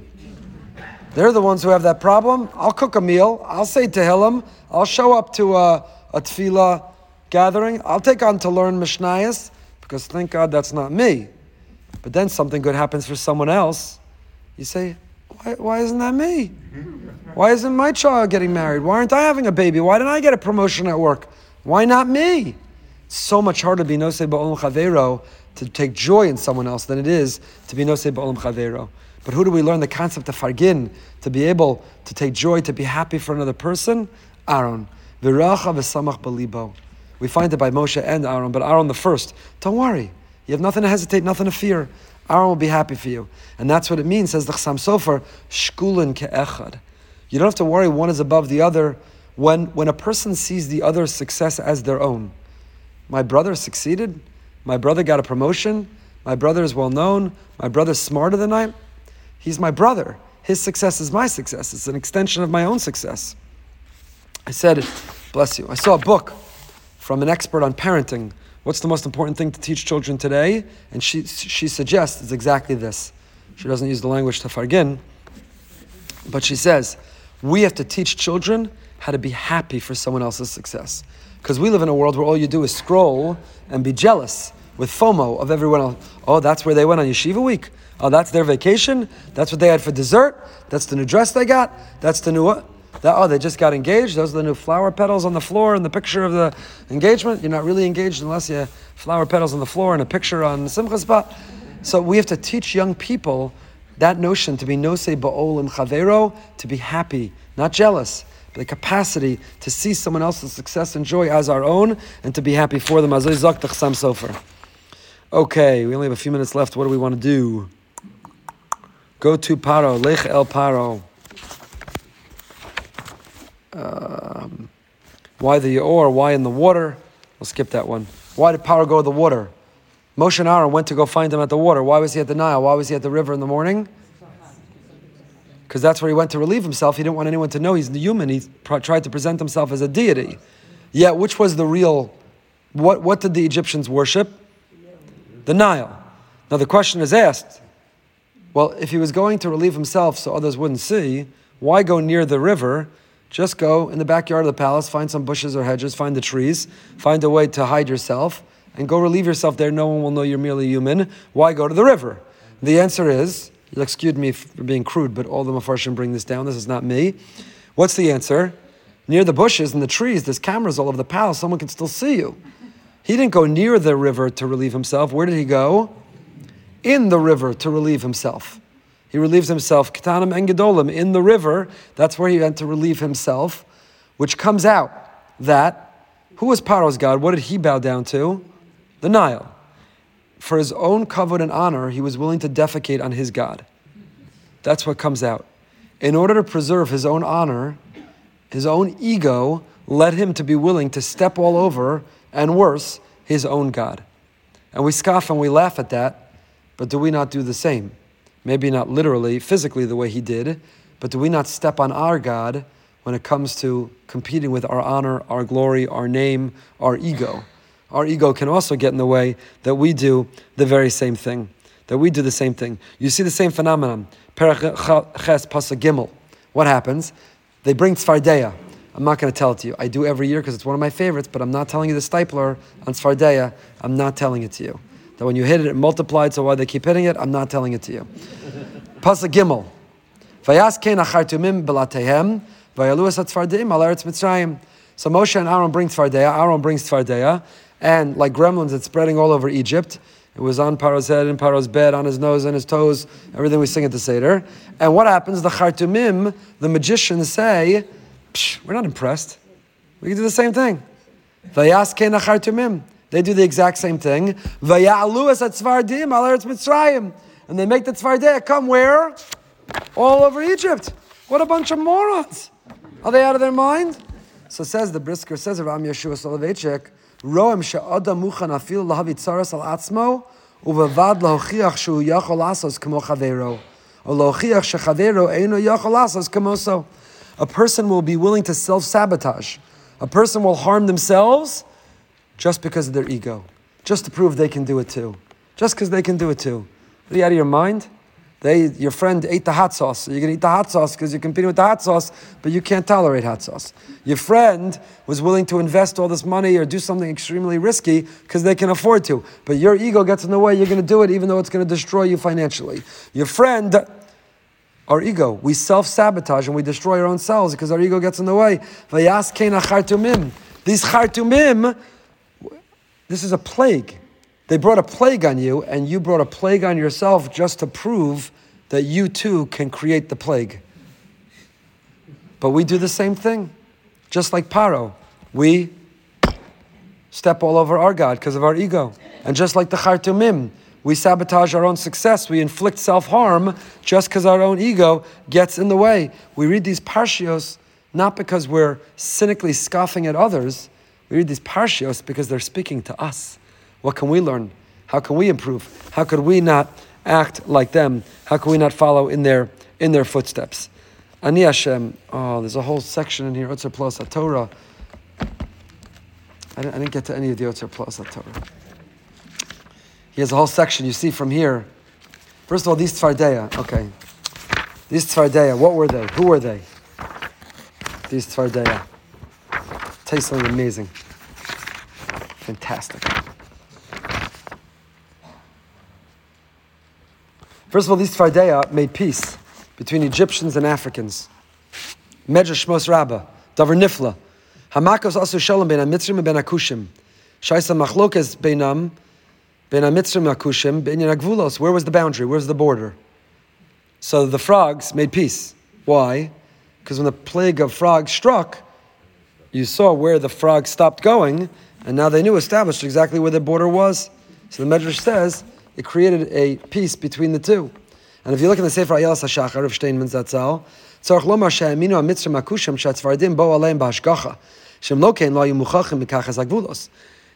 They're the ones who have that problem. I'll cook a meal. I'll say Tehillim. I'll show up to a, a tefillah gathering. I'll take on to learn Mishnayos because thank God that's not me. But then something good happens for someone else. You say, why, why isn't that me? Why isn't my child getting married? Why aren't I having a baby? Why didn't I get a promotion at work? Why not me? It's so much harder to be nosei ba'olam chavero to take joy in someone else than it is to be nosei ba'olam chavero. But who do we learn the concept of fargin to be able to take joy, to be happy for another person? Aaron. Viracha v'samach. We find it by Moshe and Aaron, but Aaron the first. Don't worry. You have nothing to hesitate, nothing to fear. Aaron will be happy for you. And that's what it means, says the Chassam Sofer, shkulin ke'echad. You don't have to worry one is above the other when, when a person sees the other's success as their own. My brother succeeded. My brother got a promotion. My brother is well known. My brother's smarter than I. He's my brother. His success is my success. It's an extension of my own success. I said, bless you. I saw a book from an expert on parenting. What's the most important thing to teach children today? And she, she suggests it's exactly this. She doesn't use the language to fargin, but she says, we have to teach children how to be happy for someone else's success. Because we live in a world where all you do is scroll and be jealous with FOMO of everyone else. Oh, that's where they went on yeshiva week. Oh, that's their vacation. That's what they had for dessert. That's the new dress they got. That's the new what? That, oh, they just got engaged. Those are the new flower petals on the floor in the picture of the engagement. You're not really engaged unless you have flower petals on the floor and a picture on the simcha spot. So we have to teach young people that notion to be no nosei ba'olim chavero, to be happy, not jealous, the capacity to see someone else's success and joy as our own, and to be happy for them. Okay, we only have a few minutes left. What do we want to do? Go to Paro, Lech El Paro. Um, why the or? Why in the water? We'll skip that one. Why did Paro go to the water? Moshe and Aaron went to go find him at the water. Why was he at the Nile? Why was he at the river in the morning? Because that's where he went to relieve himself. He didn't want anyone to know he's human. He pr- tried to present himself as a deity. Yet, which was the real? What what did the Egyptians worship? The Nile. Now the question is asked. Well, if he was going to relieve himself so others wouldn't see, why go near the river? Just go in the backyard of the palace, find some bushes or hedges, find the trees, find a way to hide yourself, and go relieve yourself there. No one will know you're merely human. Why go to the river? The answer is, you'll excuse me for being crude, but all the Mepharshim bring this down. This is not me. What's the answer? Near the bushes and the trees, there's cameras all over the palace. Someone can still see you. He didn't go near the river to relieve himself. Where did he go? In the river to relieve himself. He relieves himself, Ketanim and Gedolim, in the river. That's where he went to relieve himself, which comes out that who was Paro's God? What did he bow down to? The Nile. For his own kavod and honor, he was willing to defecate on his God. That's what comes out. In order to preserve his own honor, his own ego led him to be willing to step all over, and worse, his own God. And we scoff and we laugh at that, but do we not do the same? Maybe not literally, physically, the way he did, but do we not step on our God when it comes to competing with our honor, our glory, our name, our ego? Our ego can also get in the way that we do the very same thing. That we do the same thing. You see the same phenomenon. Perach Ches Gimel. What happens? They bring Tzfardeya. I'm not going to tell it to you. I do every year because it's one of my favorites, but I'm not telling you the Steipler on Tzfardeya. I'm not telling it to you. That when you hit it, it multiplied, so why they keep hitting it, I'm not telling it to you. Pasuk Gimel. Vayas kein achartumim belatehem, Mitzrayim. So Moshe and Aaron bring Tzfardeya, Aaron brings Tzfardeya, and like gremlins, it's spreading all over Egypt. It was on Paro's head, in Paro's bed, on his nose and his toes, everything we sing at the Seder. And what happens? The Chartumim, the magicians say, we're not impressed. We can do the same thing. Vayaskein achartumim. They do the exact same thing. And they make the tzvardeh come where? All over Egypt. What a bunch of morons. Are they out of their mind? So says the Brisker, says Ram Yeshua Soloveitchik, Roem she'ada muchan afil lahavi tzaras al atzmo, uvevad lahochiach shu yachol asos chavero, or lahochiach shechavero eino yachol asos kamoso. A person will be willing to self-sabotage. A person will harm themselves just because of their ego, just to prove they can do it too, just because they can do it too. Are you out of your mind? They, your friend ate the hot sauce. You're going to eat the hot sauce because you're competing with the hot sauce, but you can't tolerate hot sauce. Your friend was willing to invest all this money or do something extremely risky because they can afford to. But your ego gets in the way. You're going to do it even though it's going to destroy you financially. Your friend, our ego, we self sabotage and we destroy our own selves because our ego gets in the way. These chartumim this is a plague. They brought a plague on you, and you brought a plague on yourself just to prove that you too can create the plague. But we do the same thing. Just like Paro, we step all over our God because of our ego. And just like the Chartumim, we sabotage our own success. We inflict self harm just because our own ego gets in the way. We read these parshios not because we're cynically scoffing at others, we read these parshios because they're speaking to us. What can we learn? How can we improve? How could we not act like them? How can we not follow in their in their footsteps? Ani Hashem. Oh, there's a whole section in here. Otzer plus Torah. I didn't, I didn't, get to any of the Otzer plus Torah. He has a whole section. You see from here. First of all, these Tzfardeya. Okay. These Tzfardeya, what were they? Who were they? These Tzfardeya. Tastes something amazing. Fantastic. First of all, these Tzfardeya made peace between Egyptians and Africans. Medrash Shmos Rabbah, Davar Nifla. Hamakos also Shalom ben Amitzrim ben Akushim. Shaisa Machlokes benam, ben Amitzrim Akushim, ben Agvulos. Where was the boundary? Where's the border? So the frogs made peace. Why? Because when the plague of frogs struck, you saw where the frogs stopped going, and now they knew established exactly where the border was. So the Medrash says it created a peace between the two. And if you look in the Sefer Ayelas HaShachar of Steinman Zatzal, tzarech lomar she'aminu ha-mitzrim akushim she'atzvardim bo aleim b'hashgacha, shem lo lo yimuchachim mikachas agvulos.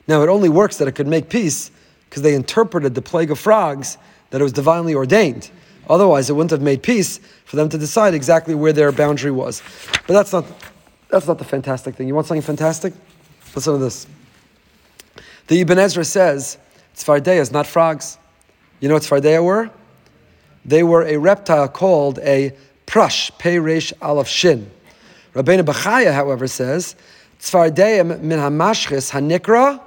Now, it only works that it could make peace because they interpreted the plague of frogs that it was divinely ordained. Otherwise, it wouldn't have made peace for them to decide exactly where their boundary was. But that's not, that's not the fantastic thing. You want something fantastic? Listen to this. The Ibn Ezra says, Tzfardeya is not frogs. You know what Tzfardeya were? They were a reptile called a prush, pei resh aleph shin. Rabbeinu Bechaya, however, says, Tzfardeya min hamashchis hanikra,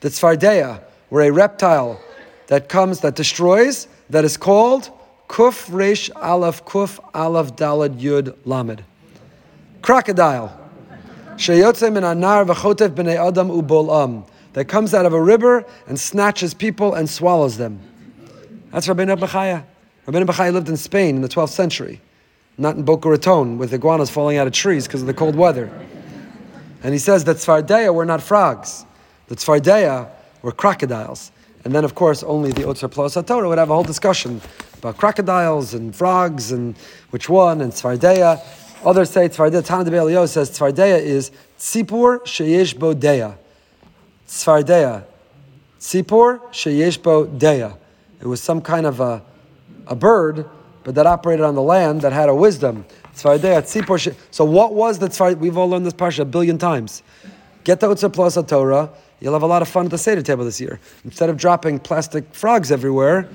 the Tzfardeya were a reptile that comes, that destroys, that is called Kuf Resh Aleph Kuf Aleph Dalad Yud Lamed. Crocodile. Sheyotze min anar v'chotev b'nei adam ubolam. That comes out of a river and snatches people and swallows them. That's Rabbeinu Bechaya. Rabbeinu Bechaya lived in Spain in the 12th century, not in Boca Raton with iguanas falling out of trees because of the cold weather. And he says that Tzfardeya were not frogs. The Tzfardeya were crocodiles. And then, of course, only the Otzar Plus Torah would have a whole discussion about crocodiles and frogs and which one, and Tzfardeya. Others say Tzfardeya, Tana de says Tzfardeya is Tzipur Sheyesh Bodeya. Tzfardeya. Tzipur Sheyesh deya. It was some kind of a, a bird, but that operated on the land that had a wisdom. Tzfardeya, Tzipur So what was the Tzfardeya? We've all learned this parsha a billion times. Get the Otzar Plus Torah You'll have a lot of fun at the Seder table this year. Instead of dropping plastic frogs everywhere,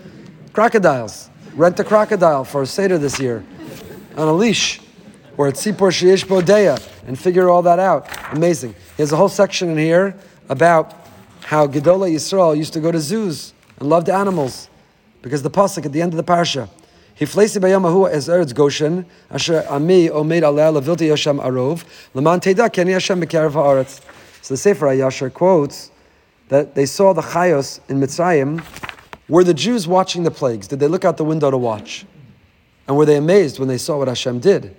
crocodiles. Rent a crocodile for a Seder this year on a leash or at Sipor Sheish Bodea and figure all that out. Amazing. He has a whole section in here about how Gedola Yisrael used to go to zoos and loved animals because the pasuk at the end of the parsha. He Hiflesi bayamahu as eretz Goshen, asher ami omed aleh levilti yasham arov, leman teda keni Hashem bekarav haaretz. So the Sefer HaYashar quotes that they saw the Chayos in Mitzrayim. Were the Jews watching the plagues? Did they look out the window to watch? And were they amazed when they saw what Hashem did?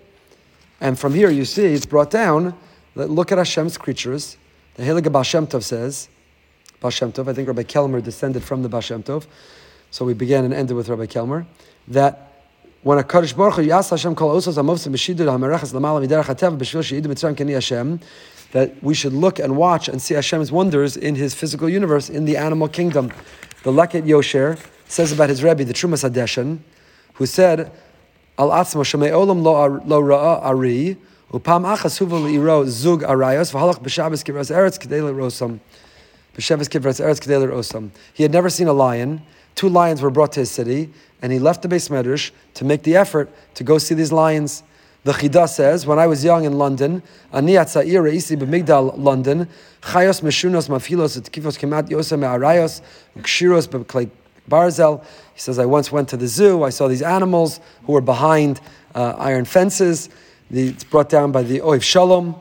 And from here you see it's brought down that look at Hashem's creatures. The Heilige Baal Shem Tov says, Baal Shem Tov, I think Rabbi Kelmer descended from the Baal Shem Tov, so we began and ended with Rabbi Kelmer, that when a Kaddish Baruch Hu Yas Hashem Kol Osos Amovs Meshidud HaMerechas Lamala Miderach HaTev B'Shvil She'idu Mitzrayim Keni Hashem that we should look and watch and see Hashem's wonders in His physical universe, in the animal kingdom. The Leket Yosher says about his Rebbe, the Trumas Hadeshen, who said, Al Atzmo Shemei Olam Lo Ra'a Ari, Upam Achas Zug Arayos, V'halach Kivras Eretz Kedei Rosam. B'Shabbos Kivras Eretz Kedei Rosam. He had never seen a lion. Two lions were brought to his city, and he left the beis medrash to make the effort to go see these lions. The Chida says, when I was young in London, ani atzair reisi b'migdal London, chayos meshunos mafilos etkifos kemat yosem me'arayos, kshiros b'klei barzel. He says, I once went to the zoo, I saw these animals who were behind uh, iron fences. The, it's brought down by the Oiv Shalom,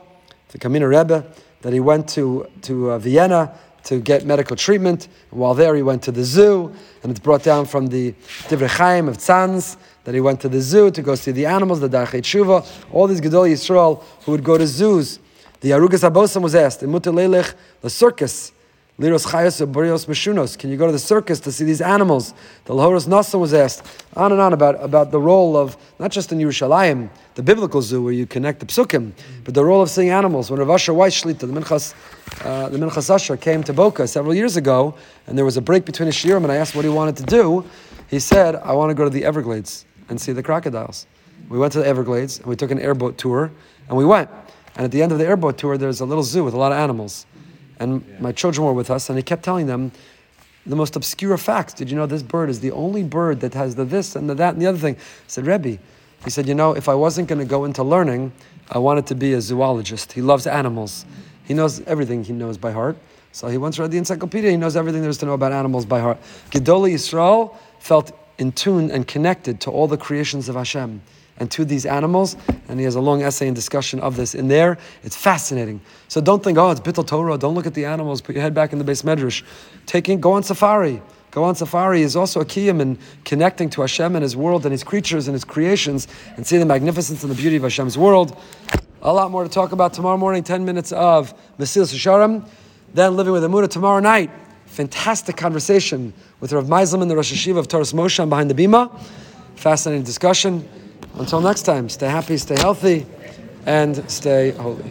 the Kamina Rebbe, that he went to, to uh, Vienna to get medical treatment. And while there, he went to the zoo, and it's brought down from the Divrei Chaim of Tzanz that he went to the zoo to go see the animals, the Darchei Tshuva, all these Gedol Yisrael who would go to zoos. The Arugas Abosim was asked, in Mutalelech, the circus, Liros Chayos Burios Meshunos. Can you go to the circus to see these animals? The Lehoros Nosson was asked, on and on about, about the role of, not just in Yerushalayim, the biblical zoo where you connect the psukim, but the role of seeing animals. When Rav Asher Weiss Shlita, the Minchas, uh, the Minchas Asher, came to Boca several years ago, and there was a break between his shiurim, and I asked what he wanted to do. He said, I want to go to the Everglades and see the crocodiles. We went to the Everglades, and we took an airboat tour, and we went. And at the end of the airboat tour, there's a little zoo with a lot of animals. And my children were with us, and he kept telling them the most obscure facts. Did you know this bird is the only bird that has the this and the that and the other thing? I said, Rebbe, he said, you know, if I wasn't going to go into learning, I wanted to be a zoologist. He loves animals. He knows everything he knows by heart. So he once read the encyclopedia. He knows everything there is to know about animals by heart. Gedoli Yisrael felt in tune and connected to all the creations of Hashem and to these animals. And he has a long essay and discussion of this in there. It's fascinating. So don't think, oh, it's Bittul Torah. Don't look at the animals. Put your head back in the beis medrash. Taking, go on safari. Go on safari is also a kiyum in connecting to Hashem and His world and His creatures and His creations and see the magnificence and the beauty of Hashem's world. A lot more to talk about tomorrow morning. Ten minutes of Mesilas Yesharim. Then living with Amunah tomorrow night. Fantastic conversation with Rav and the Rosh Hashiva of Toras Moshe behind the Bima. Fascinating discussion. Until next time, stay happy, stay healthy, and stay holy.